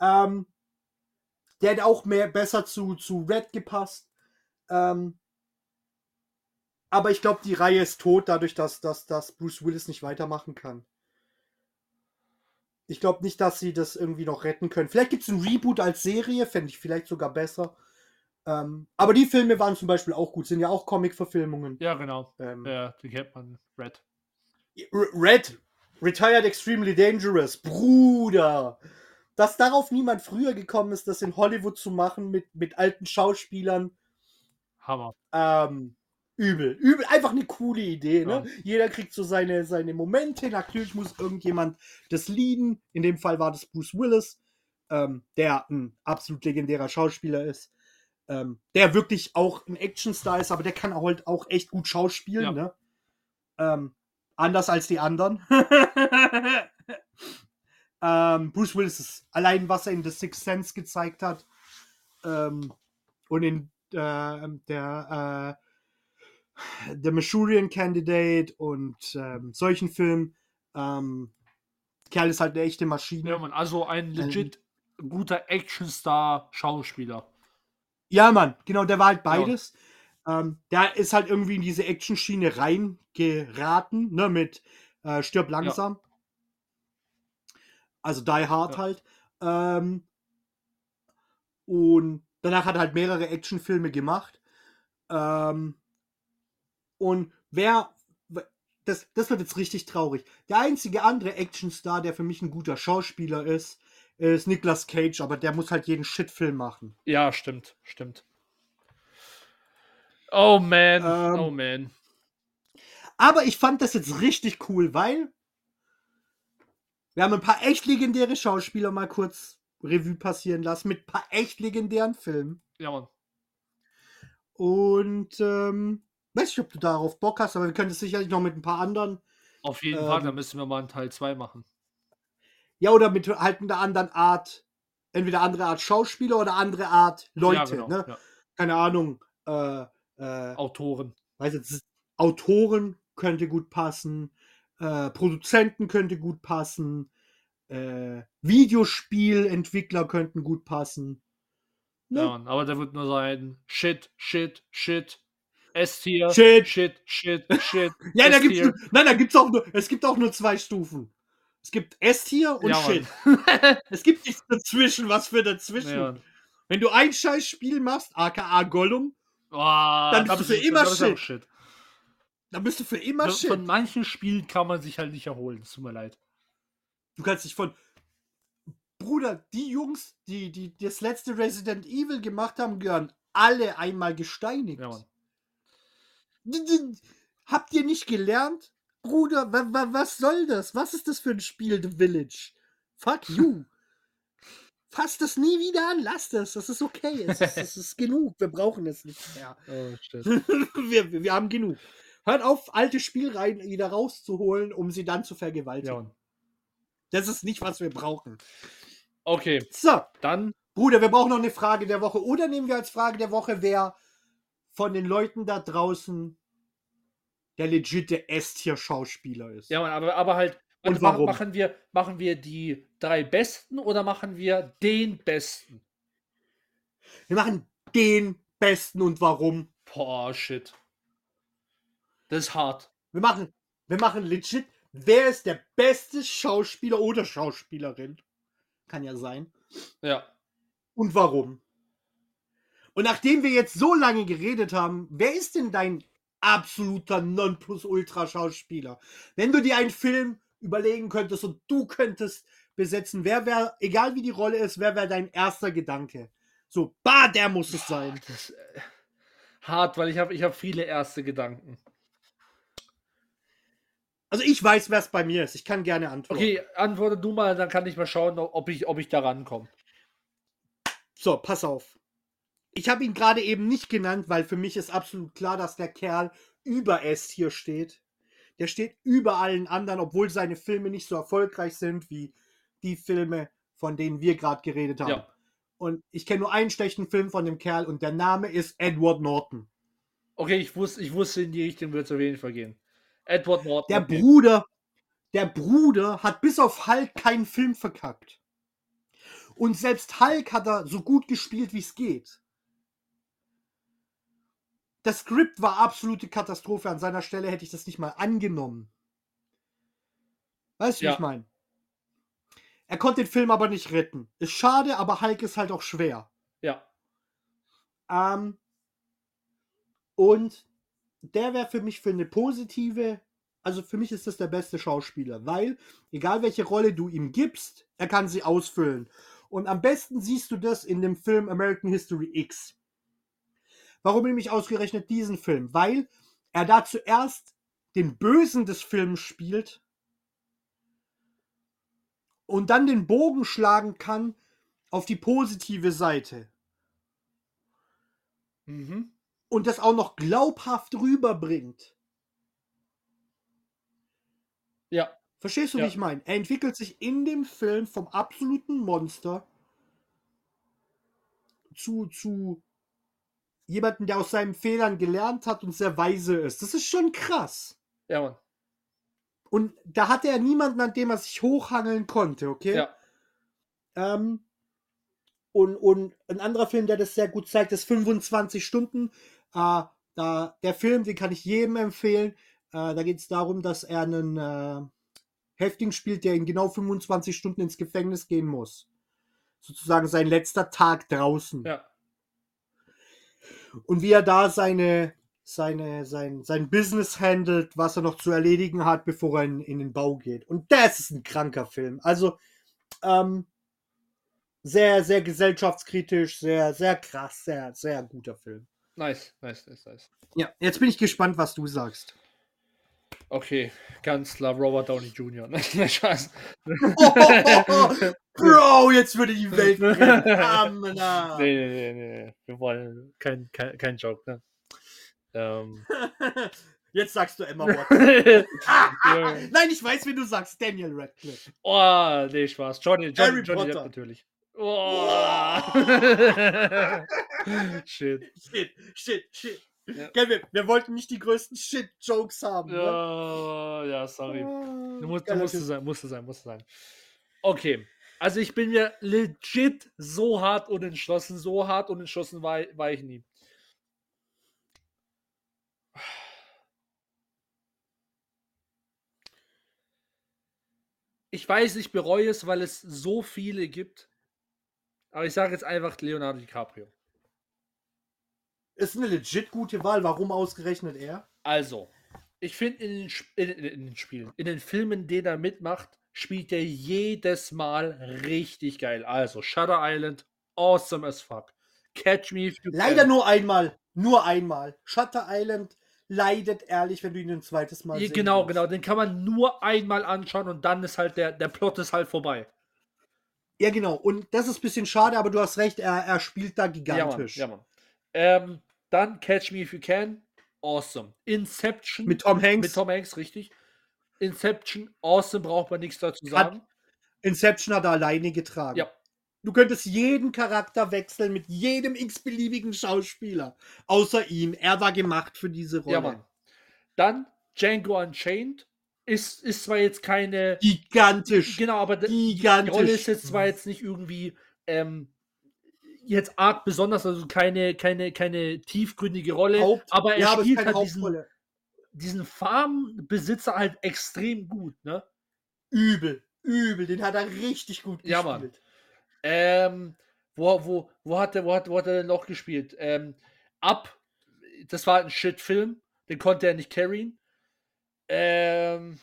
Ähm, der hätte auch mehr besser zu, zu Red gepasst. Ähm, aber ich glaube, die Reihe ist tot, dadurch, dass, dass, dass Bruce Willis nicht weitermachen kann. Ich glaube nicht, dass sie das irgendwie noch retten können. Vielleicht gibt es ein Reboot als Serie, fände ich vielleicht sogar besser. Ähm, aber die Filme waren zum Beispiel auch gut, sind ja auch Comic-Verfilmungen. Ja, genau. Ähm, Ja, den kennt man. Red. Red, Retired Extremely Dangerous, Bruder. Dass darauf niemand früher gekommen ist, das in Hollywood zu machen mit, mit alten Schauspielern, Hammer. ähm, übel. Übel, einfach eine coole Idee. Ne? Ja. Jeder kriegt so seine, seine Momente. Natürlich muss irgendjemand das lieben. In dem Fall war das Bruce Willis, ähm, der ein absolut legendärer Schauspieler ist. ähm, der wirklich auch ein Actionstar ist, aber der kann auch halt auch echt gut schauspielen, Ja. ne? Ähm, anders als die anderen. ähm, Bruce Willis ist allein, was er in The Sixth Sense gezeigt hat ähm, und in äh, der äh, The Manchurian Candidate und ähm, solchen Filmen. Ähm, Kerl ist halt eine echte Maschine. Ja, Mann, also ein legit guter Actionstar-Schauspieler. Ja, Mann, genau, der war halt beides. Ähm, der ist halt irgendwie in diese Action-Schiene reingeraten, ne, mit äh, Stirb langsam. Also Die Hard Ja. halt. Ähm, und danach hat er halt mehrere Actionfilme gemacht. Ähm, und wer, das, das wird jetzt richtig traurig. Der einzige andere Actionstar, der für mich ein guter Schauspieler ist, ist Nicolas Cage, aber der muss halt jeden Shitfilm machen. Ja, stimmt, stimmt. Oh man, Ähm, oh man. Aber ich fand das jetzt richtig cool, weil wir haben ein paar echt legendäre Schauspieler mal kurz Revue passieren lassen mit ein paar echt legendären Filmen. Ja, Mann. Und ähm, weiß nicht, ob du darauf Bock hast, aber wir können das sicherlich noch mit ein paar anderen. Auf jeden Fall, Ähm, da müssen wir mal einen Teil 2 machen. Ja, oder mit halt einer anderen Art, entweder andere Art Schauspieler oder andere Art Leute. ja, genau. ne? Ja. Keine Ahnung. Äh, äh, Autoren. weiß jetzt, Autoren könnte gut passen, äh, Produzenten könnte gut passen, äh, Videospielentwickler könnten gut passen. Ne? Ja, aber der wird nur sein Shit, Shit, Shit. S-Tier, Shit. Shit, Shit, Shit. Ja, da gibt's nein, da gibt's auch nur, es gibt auch nur zwei Stufen. Es gibt S-Tier und Ja. Shit. es gibt nichts dazwischen, was für dazwischen. Ja. Wenn du ein scheiß Spiel machst, aka Gollum, Oh, Dann da bist du für immer auch Shit. dann bist du für immer Von, Shit. von manchen Spielen kann man sich halt nicht erholen. Es tut mir leid. Du kannst dich von. Bruder, die Jungs, die, die das letzte Resident Evil gemacht haben, gehören alle einmal gesteinigt. Ja, Mann. Habt ihr nicht gelernt? Bruder, wa, wa, was soll das? Was ist das für ein Spiel, The Village? Fuck you. Fass das nie wieder an, lass das. Das ist okay. Es ist, es ist genug. Wir brauchen es nicht mehr. Oh, shit. wir, wir haben genug. Hört auf, alte Spielreihen wieder rauszuholen, um sie dann zu ja, vergewaltigen. Mann. Das ist nicht, was wir brauchen. Okay, So, dann Bruder, wir brauchen noch eine Frage der Woche. Oder nehmen wir als Frage der Woche, wer von den Leuten da draußen der legitime S-Tier-Schauspieler ist. Ja, aber, aber halt. Und also warum? Machen wir, machen wir die drei Besten oder machen wir den Besten? Wir machen den besten und warum. Boah, shit. Das ist hart. Wir machen, wir machen legit, wer ist der beste Schauspieler oder Schauspielerin? Kann ja sein. Ja. Und warum. Und nachdem wir jetzt so lange geredet haben, wer ist denn dein absoluter Nonplusultra-Schauspieler? Wenn du dir einen Film überlegen könntest und du könntest besetzen, wer wäre, egal wie die Rolle ist, wer wäre dein erster Gedanke? So, bah, der muss es sein. Das, äh, hart, weil ich habe ich hab viele erste Gedanken. Also ich weiß, wer es bei mir ist. Ich kann gerne antworten. Okay, antworte du mal, dann kann ich mal schauen, ob ich, ob ich da rankomme. So, pass auf. Ich habe ihn gerade eben nicht genannt, weil für mich ist absolut klar, dass der Kerl über S hier steht. Der steht über allen anderen, obwohl seine Filme nicht so erfolgreich sind wie die Filme, von denen wir gerade geredet haben. Ja. Und ich kenne nur einen schlechten Film von dem Kerl und der Name ist Edward Norton. Okay, ich wusste, ich wusste, in die Richtung wird es auf jeden Fall gehen. Edward Norton. Der. Bruder, der Bruder hat bis auf Hulk keinen Film verkackt. Und selbst Hulk hat er so gut gespielt, wie es geht. Das Skript war absolute Katastrophe. An seiner Stelle hätte ich das nicht mal angenommen. Weißt du, wie Ja. ich meine? Er konnte den Film aber nicht retten. Ist schade, aber Hulk ist halt auch schwer. Ja. Ähm, und der wäre für mich für eine positive, also für mich ist das der beste Schauspieler, weil egal welche Rolle du ihm gibst, er kann sie ausfüllen. Und am besten siehst du das in dem Film American History X. Warum nehme ich ausgerechnet diesen Film? Weil er da zuerst den Bösen des Films spielt und dann den Bogen schlagen kann auf die positive Seite. Mhm. und das auch noch glaubhaft rüberbringt. Ja, Verstehst du, Ja. wie ich meine? Er entwickelt sich in dem Film vom absoluten Monster zu, zu jemanden, der aus seinen Fehlern gelernt hat und sehr weise ist. Das ist schon krass. ja, Mann. Und da hatte er niemanden, an dem er sich hochhangeln konnte, okay? Ja. Ähm, und, und ein anderer Film, der das sehr gut zeigt, ist 25 Stunden. Äh, da, der Film, den kann ich jedem empfehlen. Äh, da geht es darum, dass er einen äh, Häftling spielt, der in genau 25 Stunden ins Gefängnis gehen muss. Sozusagen sein letzter Tag draußen. Ja. Und wie er da seine, seine, sein, sein Business handelt, was er noch zu erledigen hat, bevor er in, in den Bau geht. Und das ist ein kranker Film. Also, ähm, sehr, sehr gesellschaftskritisch, sehr, sehr krass, sehr, sehr guter Film. Nice, nice, nice, nice. Ja, jetzt bin ich gespannt, was du sagst. Okay, ganz klar, Robert Downey Jr. Nein, Spaß. Bro, jetzt würde die Welt brennen. Amna. Nee, nee, nee, nee, nee. Wir wollen kein, kein, kein Joke, ne? Ähm. Jetzt sagst du Emma Watson. Ja. Nein, ich weiß, wie du sagst. Daniel Radcliffe. oh, nee, Spaß. Johnny, Johnny, Harry Johnny Depp natürlich. Oh. Shit. Shit, shit, shit. Ja. Gell, wir, wollten nicht die größten Shit-Jokes haben. Ne? Ja, ja, sorry. Ah, Du musst, du geiler musste Typ. sein, musste sein, musste sein. Okay. Also ich bin mir legit so hart unentschlossen, so hart unentschlossen war, war ich nie. Ich weiß, ich bereue es, weil es so viele gibt. Aber ich sage jetzt einfach Leonardo DiCaprio. Ist eine legit gute Wahl. Warum ausgerechnet er? Also, ich finde in, in, in, in den Spielen, in den Filmen, den er mitmacht, spielt er jedes Mal richtig geil. Also, Shutter Island, awesome as fuck. Catch Me If You Leider Can. nur einmal. Nur einmal. Shutter Island leidet ehrlich, wenn du ihn ein zweites Mal Ja, sehen Genau, genau. Den kann man nur einmal anschauen und dann ist halt der, der Plot ist halt vorbei. Ja, genau. Und das ist ein bisschen schade, aber du hast recht, er, er spielt da Ja, Mann. gigantisch. Ja, Mann. Ähm, dann Catch Me If You Can, awesome. Inception Mit Tom Hanks. mit Tom Hanks, richtig. Inception, awesome, braucht man nichts dazu Hat- sagen. Inception hat er alleine getragen. Ja. Du könntest jeden Charakter wechseln mit jedem x-beliebigen Schauspieler. Außer ihm. Er war gemacht für diese Rolle. Ja, Mann. Dann Django Unchained ist, ist zwar jetzt keine. Gigantisch. Genau, aber die die Rolle ist Gigantisch. jetzt zwar jetzt nicht irgendwie ähm, jetzt arg besonders, also keine, keine, keine tiefgründige Rolle, Haupt- aber er ja, spielt halt diesen. Diesen Farmbesitzer halt extrem gut, ne? Übel. Übel. Den hat er richtig gut Ja, Mann. gespielt. Ähm, wo, wo, wo, hat er, wo, hat, wo hat er denn noch gespielt? Ähm, Up, das war ein Shit-Film, den konnte er nicht carryen. Ähm,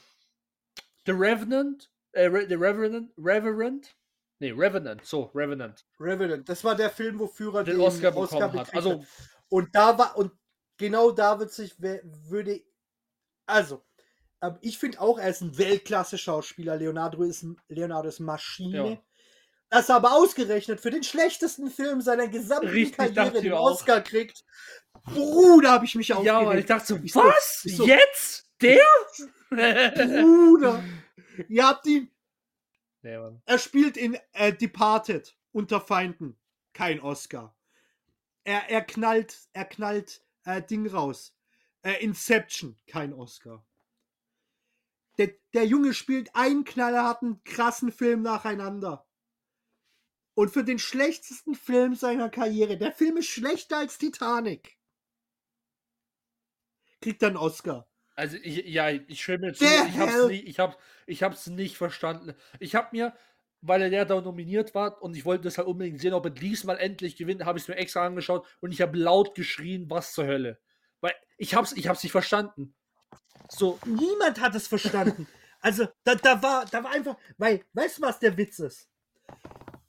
The Revenant, äh, The Revenant, Revenant? Nee, Revenant, so, Revenant. Revenant. Das war der Film, wofür er Den Oscar bekommen hat. Also. Und da war, und genau da wird sich, würde, also, ähm, ich finde auch, er ist ein Weltklasse-Schauspieler. Leonardo ist, ein- Leonardo ist Maschine. Ja. Dass er aber ausgerechnet für den schlechtesten Film seiner gesamten Richtig, Karriere den auch. Oscar kriegt. Bruder, habe ich mich ja, aufgeregt. Mann, ich dachte so, Ich was? so- Jetzt? Der? Bruder. Ihr habt ihn, nee, er spielt in äh, Departed unter Feinden. Kein Oscar. Er, er knallt, er knallt äh, Ding raus. Äh, Inception, kein Oscar. Der, der Junge spielt einen knallharten, krassen Film nacheinander. Und für den schlechtesten Film seiner Karriere, der Film ist schlechter als Titanic, kriegt er einen Oscar. Also ich, ja, ich schwöre mir zu, Der ich hab's, Hell- nicht, ich, hab, ich hab's nicht verstanden. Ich hab mir, weil er da nominiert war und ich wollte das halt unbedingt sehen, ob er diesmal endlich gewinnt, habe ich es mir extra angeschaut und ich habe laut geschrien, was zur Hölle. Weil ich hab's, ich hab's nicht verstanden. So, Niemand hat es verstanden. Also, da, da, war, da war einfach, weil, weißt du, was der Witz ist?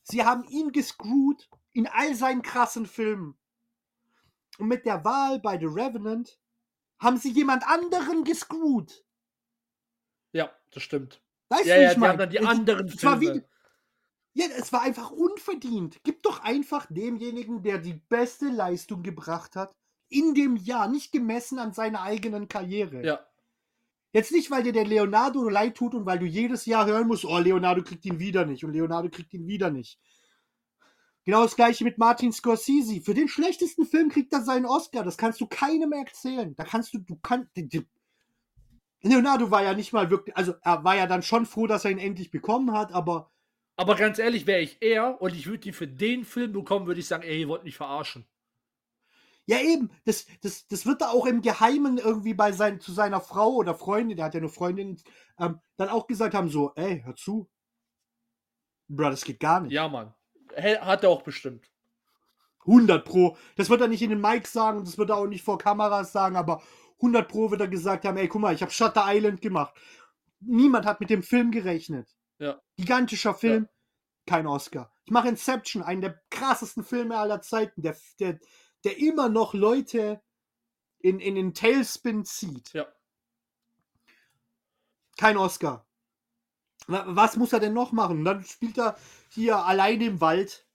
Sie haben ihn gescrewt in all seinen krassen Filmen. Und mit der Wahl bei The Revenant haben sie jemand anderen gescrewt. ja, das stimmt. Weißt Ja, du, ja, ich die meine? die Es- anderen es war Filme. Wie, Ja, es war einfach unverdient. Gib doch einfach demjenigen, der die beste Leistung gebracht hat, in dem Jahr, nicht gemessen an seiner eigenen Karriere. Ja. Jetzt nicht, weil dir der Leonardo leid tut und weil du jedes Jahr hören musst, oh, Leonardo kriegt ihn wieder nicht und Leonardo kriegt ihn wieder nicht. Genau das gleiche mit Martin Scorsese. Für den schlechtesten Film kriegt er seinen Oscar. Das kannst du keinem erzählen. Da kannst du, du kannst. Leonardo war ja nicht mal wirklich, also er war ja dann schon froh, dass er ihn endlich bekommen hat, aber. Aber ganz ehrlich, wäre ich er und ich würde ihn für den Film bekommen, würde ich sagen, ey, ihr wollt mich verarschen. Ja, eben. Das, das, das wird da auch im Geheimen irgendwie bei sein, zu seiner Frau oder Freundin, der hat ja nur Freundin, ähm, dann auch gesagt haben: so, ey, hör zu. Bro, das geht gar nicht. Ja, Mann. Hat er auch bestimmt. 100 Pro. Das wird er nicht in den Mic sagen, das wird er auch nicht vor Kameras sagen, aber 100 Pro wird er gesagt haben, ey, guck mal, ich habe Shutter Island gemacht. Niemand hat mit dem Film gerechnet. Ja. Gigantischer Film, ja. kein Oscar. Ich mache Inception, einen der krassesten Filme aller Zeiten, der, der, der immer noch Leute in, in den Tailspin zieht. Ja. Kein Oscar. Was muss er denn noch machen? Dann spielt er hier allein im Wald.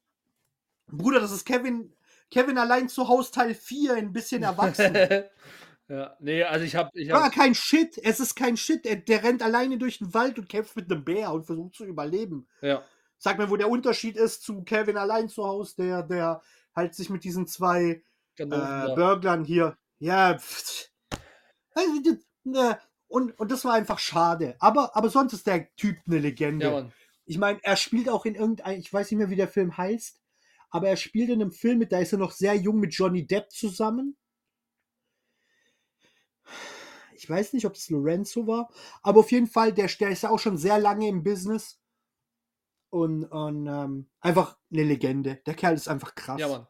Bruder, das ist Kevin, Kevin allein zu Haus Teil 4, ein bisschen erwachsen. ja, nee, also ich hab. Ich hab... Ja, kein Shit. Es ist kein Shit. Der, der rennt alleine durch den Wald und kämpft mit einem Bär und versucht zu überleben. Ja. Sag mir, wo der Unterschied ist zu Kevin allein zu Hause, der, der halt sich mit diesen zwei genau, äh. Burglern hier. Ja, pff, ne, und, und das war einfach schade. Aber, aber sonst ist der Typ eine Legende. Ja, ich meine, er spielt auch in irgendeinem, ich weiß nicht mehr, wie der Film heißt, aber er spielt in einem Film mit, da ist er noch sehr jung mit Johnny Depp zusammen. Ich weiß nicht, ob es Lorenzo war, aber auf jeden Fall, der, der ist ja auch schon sehr lange im Business. Und, und ähm, einfach eine Legende. Der Kerl ist einfach krass. Ja, Mann.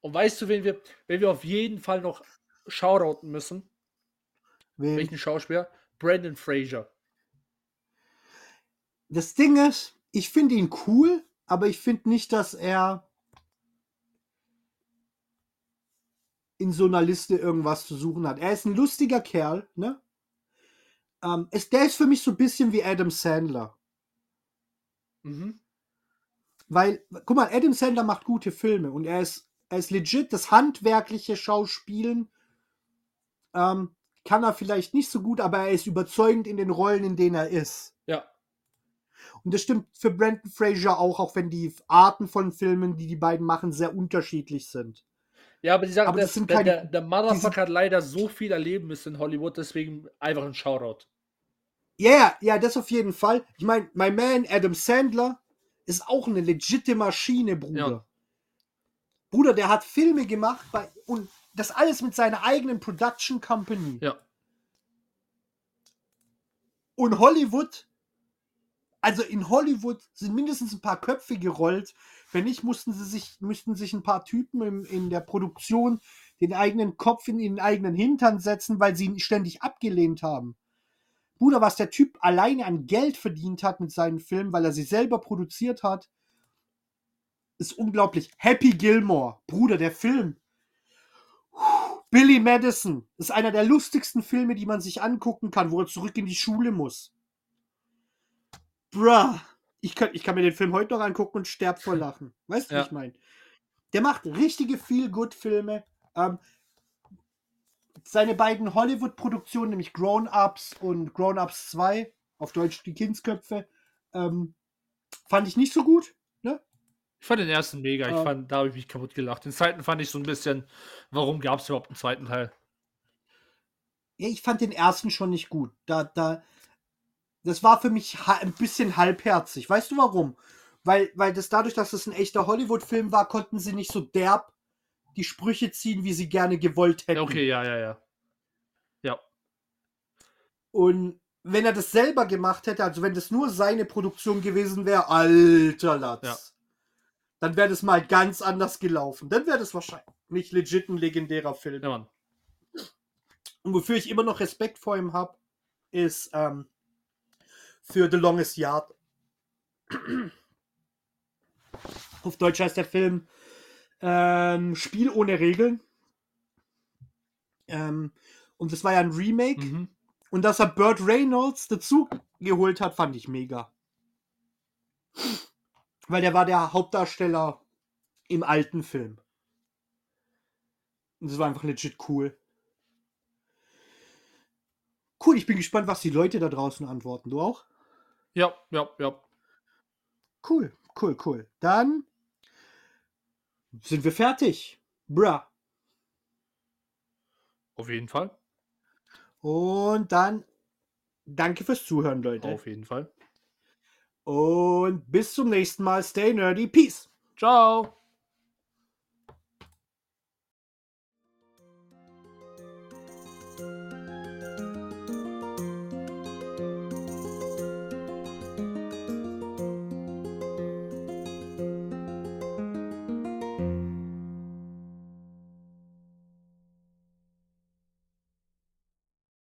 Und weißt du, wen wir, wen wir auf jeden Fall noch shoutouten müssen? Wen? Welchen Schauspieler? Brandon Fraser. Das Ding ist, ich finde ihn cool, aber ich finde nicht, dass er in so einer Liste irgendwas zu suchen hat. Er ist ein lustiger Kerl, ne? Ähm, ist, der ist für mich so ein bisschen wie Adam Sandler. Mhm. Weil, guck mal, Adam Sandler macht gute Filme und er ist er ist legit, das handwerkliche Schauspielen ähm, kann er vielleicht nicht so gut, aber er ist überzeugend in den Rollen, in denen er ist. Ja. Und das stimmt für Brandon Fraser auch, auch wenn die Arten von Filmen, die die beiden machen, sehr unterschiedlich sind. Ja, aber die sagen, aber das, sind der, keine, der, der Motherfucker hat leider so viel erleben müssen in Hollywood, deswegen einfach ein Shoutout. Ja, yeah, ja, das auf jeden Fall. Ich meine, mein Man Adam Sandler ist auch eine legitime Maschine, Bruder. Ja. Bruder, der hat Filme gemacht bei, und das alles mit seiner eigenen Production Company. Ja. Und Hollywood, also in Hollywood sind mindestens ein paar Köpfe gerollt. Wenn nicht, mussten sie sich, müssten sich ein paar Typen im, in der Produktion den eigenen Kopf in den eigenen Hintern setzen, weil sie ihn ständig abgelehnt haben. Bruder, was der Typ alleine an Geld verdient hat mit seinen Filmen, weil er sie selber produziert hat, ist unglaublich. Happy Gilmore, Bruder, der Film. Billy Madison ist einer der lustigsten Filme, die man sich angucken kann, wo er zurück in die Schule muss. Bruh. Ich kann, ich kann mir den Film heute noch angucken und sterb vor Lachen. Weißt du, ja. was ich meine? Der macht richtige Feel-Good-Filme. Ähm, seine beiden Hollywood-Produktionen, nämlich Grown-Ups und Grown-Ups 2, auf Deutsch die Kindsköpfe, ähm, fand ich nicht so gut. Ich fand den ersten mega. Ich fand, da habe ich mich kaputt gelacht. Den zweiten fand ich so ein bisschen, warum gab es überhaupt einen zweiten Teil? Ja, ich fand den ersten schon nicht gut. Da, da, das war für mich ein bisschen halbherzig. Weißt du warum? Weil, weil das dadurch, dass es ein echter Hollywood-Film war, konnten sie nicht so derb die Sprüche ziehen, wie sie gerne gewollt hätten. Okay, ja, ja, ja. Ja. Und wenn er das selber gemacht hätte, also wenn das nur seine Produktion gewesen wäre, alter Latz. Ja dann wäre das mal ganz anders gelaufen. Dann wäre das wahrscheinlich legit ein legendärer Film. Ja, Mann. Und wofür ich immer noch Respekt vor ihm habe, ist ähm, für The Longest Yard. Auf Deutsch heißt der Film ähm, Spiel ohne Regeln. Ähm, und das war ja ein Remake. Mhm. Und dass er Burt Reynolds dazu geholt hat, fand ich mega. Weil der war der Hauptdarsteller im alten Film. Und das war einfach legit cool. Cool, ich bin gespannt, was die Leute da draußen antworten. Du auch? Ja, ja, ja. Cool, cool, cool. Dann sind wir fertig. Bra. Auf jeden Fall. Und dann danke fürs Zuhören, Leute. Auf jeden Fall. Und bis zum nächsten Mal. Stay nerdy. Peace. Ciao.